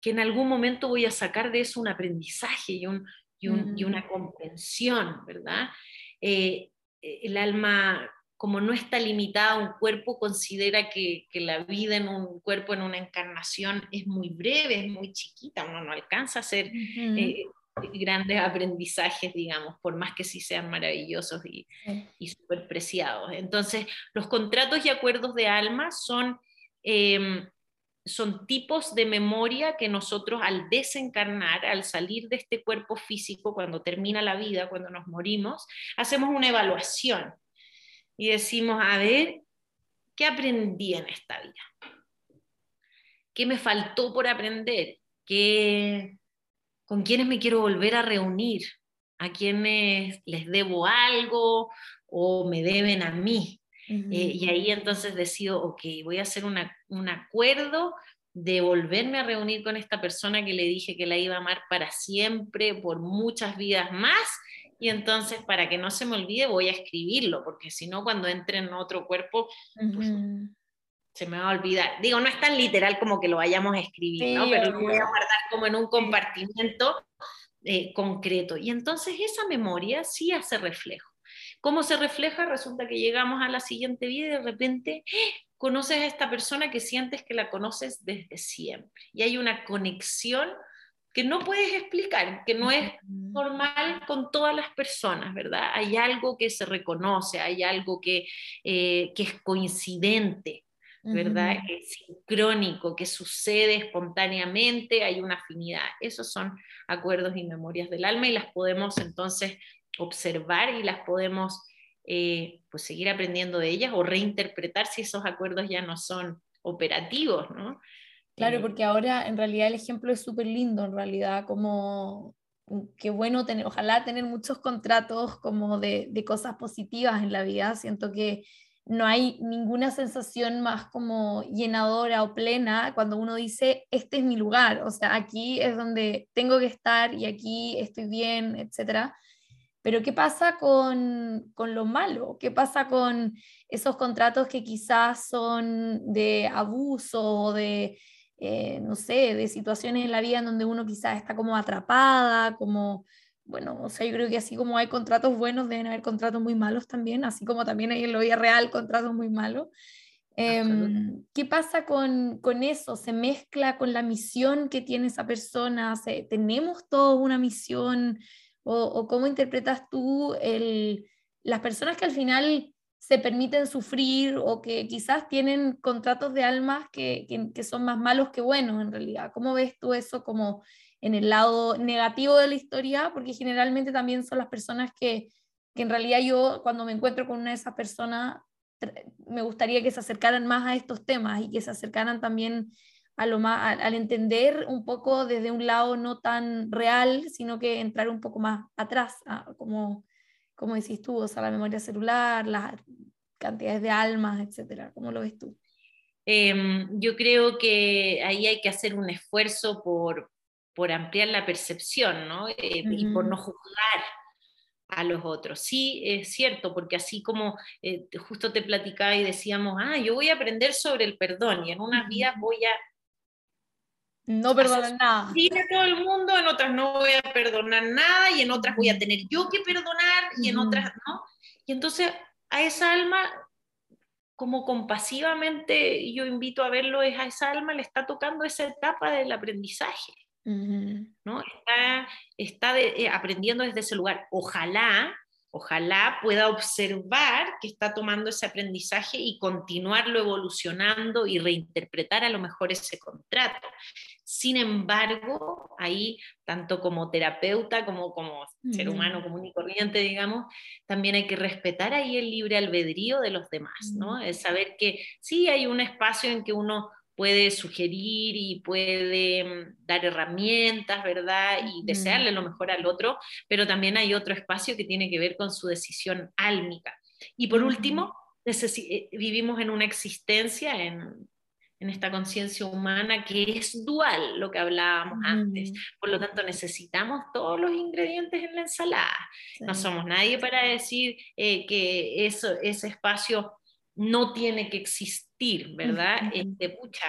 que en algún momento voy a sacar de eso un aprendizaje y, un, y, mm. una comprensión, ¿verdad? Eh, el alma como no está limitada a un cuerpo, considera que, la vida en un cuerpo, en una encarnación, es muy breve, es muy chiquita, uno no alcanza a ser grandes aprendizajes, digamos, por más que sí sean maravillosos y, y súper preciados. Entonces, los contratos y acuerdos de alma son, em, son tipos de memoria que nosotros al desencarnar, al salir de este cuerpo físico, cuando termina la vida, cuando nos morimos, hacemos una evaluación y decimos, a ver, ¿qué aprendí en esta vida? ¿Qué me faltó por aprender? ¿Qué, con quiénes me quiero volver a reunir, a quienes les debo algo o me deben a mí. Eh, y ahí entonces decido, ok, voy a hacer un acuerdo de volverme a reunir con esta persona que le dije que la iba a amar para siempre, por muchas vidas más. Y entonces, para que no se me olvide, voy a escribirlo, porque si no, cuando entre en otro cuerpo, pues, se me va a olvidar. Digo, no es tan literal como que lo vayamos a escribir, ¿no? Pero lo voy a guardar como en un compartimento eh, concreto. Y entonces esa memoria sí hace reflejo. ¿Cómo se refleja? Resulta que llegamos a la siguiente vida y de repente ¡eh! conoces a esta persona que sientes que la conoces desde siempre. Y hay una conexión que no puedes explicar, que no es normal con todas las personas, ¿verdad? Hay algo que se reconoce, hay algo que, eh, que es coincidente, ¿verdad? Es sincrónico, que sucede espontáneamente, hay una afinidad. Esos son acuerdos y memorias del alma y las podemos entonces observar y las podemos eh, pues seguir aprendiendo de ellas o reinterpretar si esos acuerdos ya no son operativos, ¿no? Claro, eh, porque ahora en realidad el ejemplo es súper lindo, en realidad, como mm, qué bueno tener, ojalá tener muchos contratos como de, de cosas positivas en la vida. Siento que no hay ninguna sensación más como llenadora o plena cuando uno dice, este es mi lugar, o sea, aquí es donde tengo que estar y aquí estoy bien, etc. Pero ¿qué pasa con, con lo malo? ¿Qué pasa con esos contratos que quizás son de abuso o de, eh, no sé, de situaciones en la vida en donde uno quizás está como atrapada, como bueno, o sea, yo creo que así como hay contratos buenos, deben haber contratos muy malos también, así como también hay en la vida real contratos muy malos. Em, ¿Qué pasa con, con, eso? ¿Se mezcla con la misión que tiene esa persona? ¿Tenemos todos una misión? ¿O, o cómo interpretas tú el, las personas que al final se permiten sufrir o que quizás tienen contratos de almas que, que, que son más malos que buenos en realidad? ¿Cómo ves tú eso como en el lado negativo de la historia, porque generalmente también son las personas que, que en realidad yo cuando me encuentro con una de esas personas, me gustaría que se acercaran más a estos temas y que se acercaran también a lo más, al entender un poco desde un lado no tan real, sino que entrar un poco más atrás, como, como decís tú, o sea, la memoria celular, las cantidades de almas, etcétera. ¿Cómo lo ves tú? Em, yo creo que ahí hay que hacer un esfuerzo por, por ampliar la percepción, ¿no? Eh, y por no juzgar a los otros. Sí, es cierto, porque así como eh, justo te platicaba y decíamos, ah, yo voy a aprender sobre el perdón y en unas vidas voy a... No perdonar nada. Sí, a todo el mundo, en otras no voy a perdonar nada y en otras voy a tener yo que perdonar y en otras no. Y entonces a esa alma, como compasivamente yo invito a verlo, es a esa alma le está tocando esa etapa del aprendizaje. ¿No? Está, está eh, aprendiendo desde ese lugar. Ojalá, ojalá pueda observar que está tomando ese aprendizaje y continuarlo evolucionando y reinterpretar a lo mejor ese contrato. Sin embargo, ahí, tanto como terapeuta como como ser humano común y corriente, digamos, también hay que respetar ahí el libre albedrío de los demás, ¿no? Es saber que sí hay un espacio en que uno puede sugerir y puede mm, dar herramientas, ¿verdad? Y desearle lo mejor al otro, pero también hay otro espacio que tiene que ver con su decisión álmica. Y por último, eh, vivimos en una existencia, en, en esta conciencia humana que es dual, lo que hablábamos antes. Por lo tanto, necesitamos todos los ingredientes en la ensalada. No somos nadie para decir eh, que eso, ese espacio no tiene que existir, ¿verdad? Este, pucha,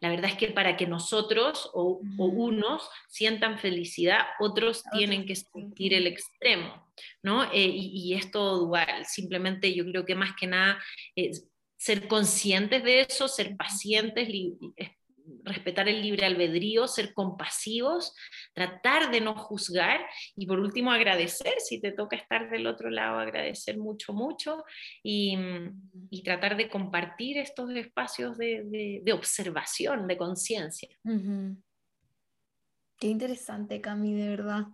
la verdad es que para que nosotros o, unos sientan felicidad, otros tienen que sentir el extremo, ¿no? Eh, y, es todo dual. Simplemente yo creo que más que nada ser conscientes de eso, ser pacientes, respetar el libre albedrío, ser compasivos, tratar de no juzgar y por último agradecer, si te toca estar del otro lado, agradecer mucho, mucho y, tratar de compartir estos espacios de, observación, de conciencia. Qué interesante, Cami, de verdad.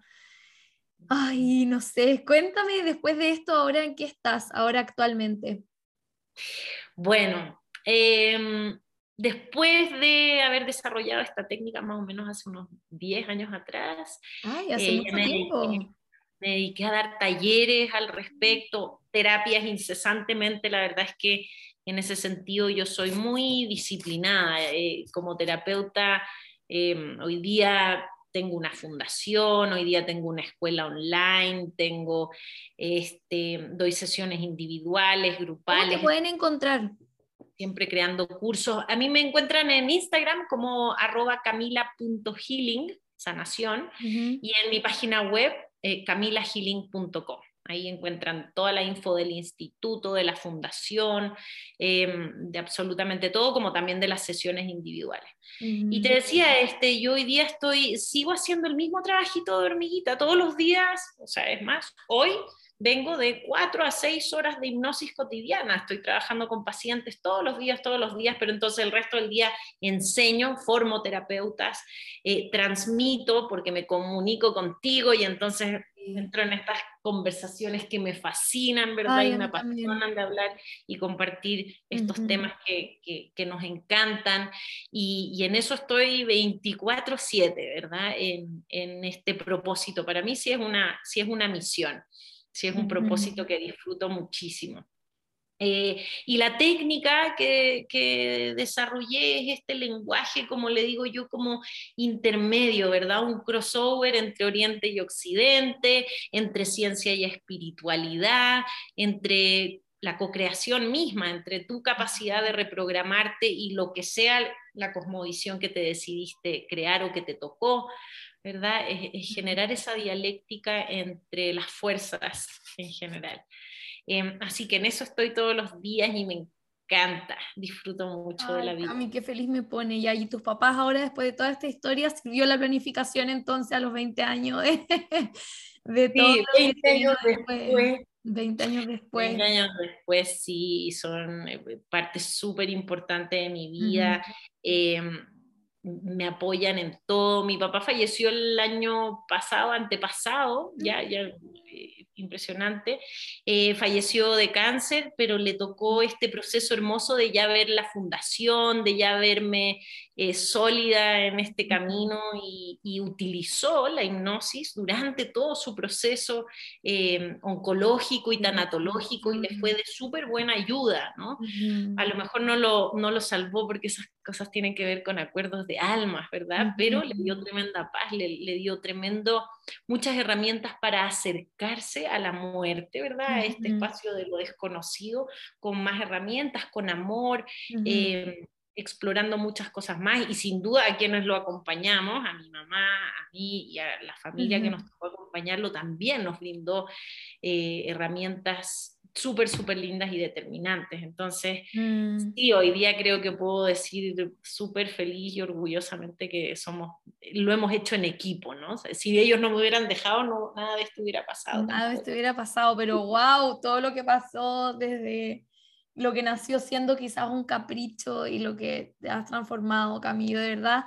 Ay, no sé, cuéntame después de esto, ahora en qué estás, ahora actualmente. Bueno, eh, Después de haber desarrollado esta técnica más o menos hace unos 10 años atrás, eh, me, Dediqué, a dar talleres al respecto, terapias incesantemente. La verdad es que en ese sentido yo soy muy disciplinada. Eh, como terapeuta, em, hoy día tengo una fundación, hoy día tengo una escuela online, tengo, este, doy sesiones individuales, grupales. ¿Cómo te pueden encontrar? Siempre creando cursos. A mí me encuentran en Instagram como arroba camila.healing, sanación, y en mi página web eh, camilahealing.com. Ahí encuentran toda la info del instituto, de la fundación, em, de absolutamente todo, como también de las sesiones individuales. Y te decía, este, yo hoy día estoy, sigo haciendo el mismo trabajito de hormiguita todos los días, o sea, es más, hoy vengo de cuatro a seis horas de hipnosis cotidiana, estoy trabajando con pacientes todos los días, todos los días, pero entonces el resto del día enseño, formo terapeutas, eh, transmito porque me comunico contigo y entonces entro en estas conversaciones que me fascinan, ¿verdad? y me apasionan de hablar y compartir estos temas que, que, nos encantan. Y, y, en eso estoy 24/7, ¿verdad? En, en, este propósito. Para mí sí es una, sí es una misión sí es un propósito que disfruto muchísimo. Eh, y la técnica que, que, desarrollé es este lenguaje, como le digo yo, como intermedio, ¿verdad? Un crossover entre Oriente y Occidente, entre ciencia y espiritualidad, entre la co-creación misma, entre tu capacidad de reprogramarte y lo que sea la cosmovisión que te decidiste crear o que te tocó, ¿verdad? Es, generar esa dialéctica entre las fuerzas en general. Em, así que en eso estoy todos los días y me encanta, disfruto mucho de la vida. A mí qué feliz me pone. Y ahí tus papás ahora, después de toda esta historia, sirvió la planificación entonces a los 20 años de, *laughs* de todo. 20 años después. 20 años después. 20 años después, sí, son eh, parte súper importante de mi vida me apoyan en todo. Mi papá falleció el año pasado, antepasado, ya, ya eh, impresionante. Eh, falleció de cáncer, pero le tocó este proceso hermoso de ya ver la fundación, de ya verme eh, sólida en este camino y, utilizó la hipnosis durante todo su proceso eh, oncológico y tanatológico y le fue de súper buena ayuda, ¿no? A lo mejor no lo, no lo salvó porque esas cosas tienen que ver con acuerdos de almas, ¿verdad? Pero le dio tremenda paz, le, le, dio tremendo, muchas herramientas para acercarse a la muerte, ¿verdad? A este espacio de lo desconocido, con más herramientas, con amor explorando muchas cosas más. Y sin duda a quienes lo acompañamos, a mi mamá, a mí y a la familia que nos tocó acompañarlo también nos brindó eh, herramientas súper, súper lindas y determinantes. Entonces, mm. sí, hoy día creo que puedo decir súper feliz y orgullosamente que somos, lo hemos hecho en equipo, ¿no? si ellos no me hubieran dejado, no, nada de esto hubiera pasado. Nada de esto hubiera pasado, pero wow, todo lo que pasó desde lo que nació siendo quizás un capricho y lo que te has transformado, Camilo, de verdad.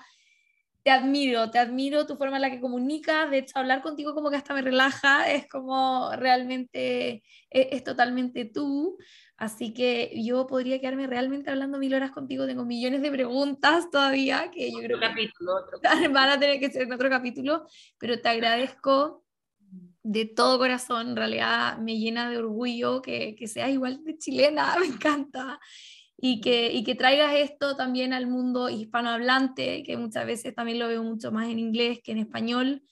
Te admiro, te admiro tu forma en la que comunicas, de hecho hablar contigo como que hasta me relaja, es como realmente, es, es totalmente tú, así que yo podría quedarme realmente hablando mil horas contigo, tengo millones de preguntas todavía que yo creo que *laughs* van a tener que ser en otro capítulo, pero te agradezco de todo corazón, en realidad me llena de orgullo que, que seas igual de chilena, *laughs* me encanta. Y que, y que traigas esto también al mundo hispanohablante, que muchas veces también lo veo mucho más en inglés que en español.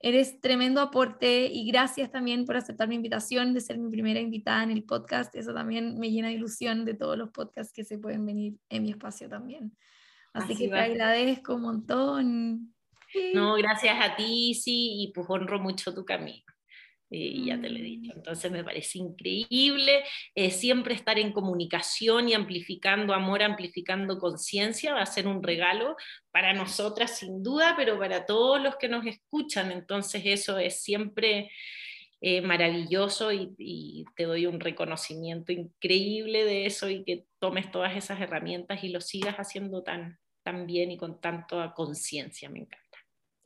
Eres tremendo aporte y gracias también por aceptar mi invitación de ser mi primera invitada en el podcast. Eso también me llena de ilusión de todos los podcasts que se pueden venir en mi espacio también. Así, que te agradezco un montón. No, gracias a ti, sí, y pues honro mucho tu camino y ya te lo he dicho. Mm. Entonces me parece increíble eh, siempre estar en comunicación y amplificando amor, amplificando conciencia, va a ser un regalo para nosotras sin duda, pero para todos los que nos escuchan. Entonces eso es siempre eh, maravilloso y, y, te doy un reconocimiento increíble de eso y que tomes todas esas herramientas y lo sigas haciendo tan, tan bien y con tanta conciencia, me encanta.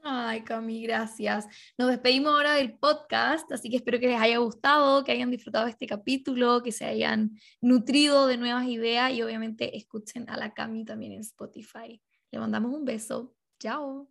Ay, Cami, gracias. Nos despedimos ahora del podcast, así que espero que les haya gustado, que hayan disfrutado este capítulo, que se hayan nutrido de nuevas ideas y obviamente escuchen a la Cami también en Spotify. Le mandamos un beso. Chao.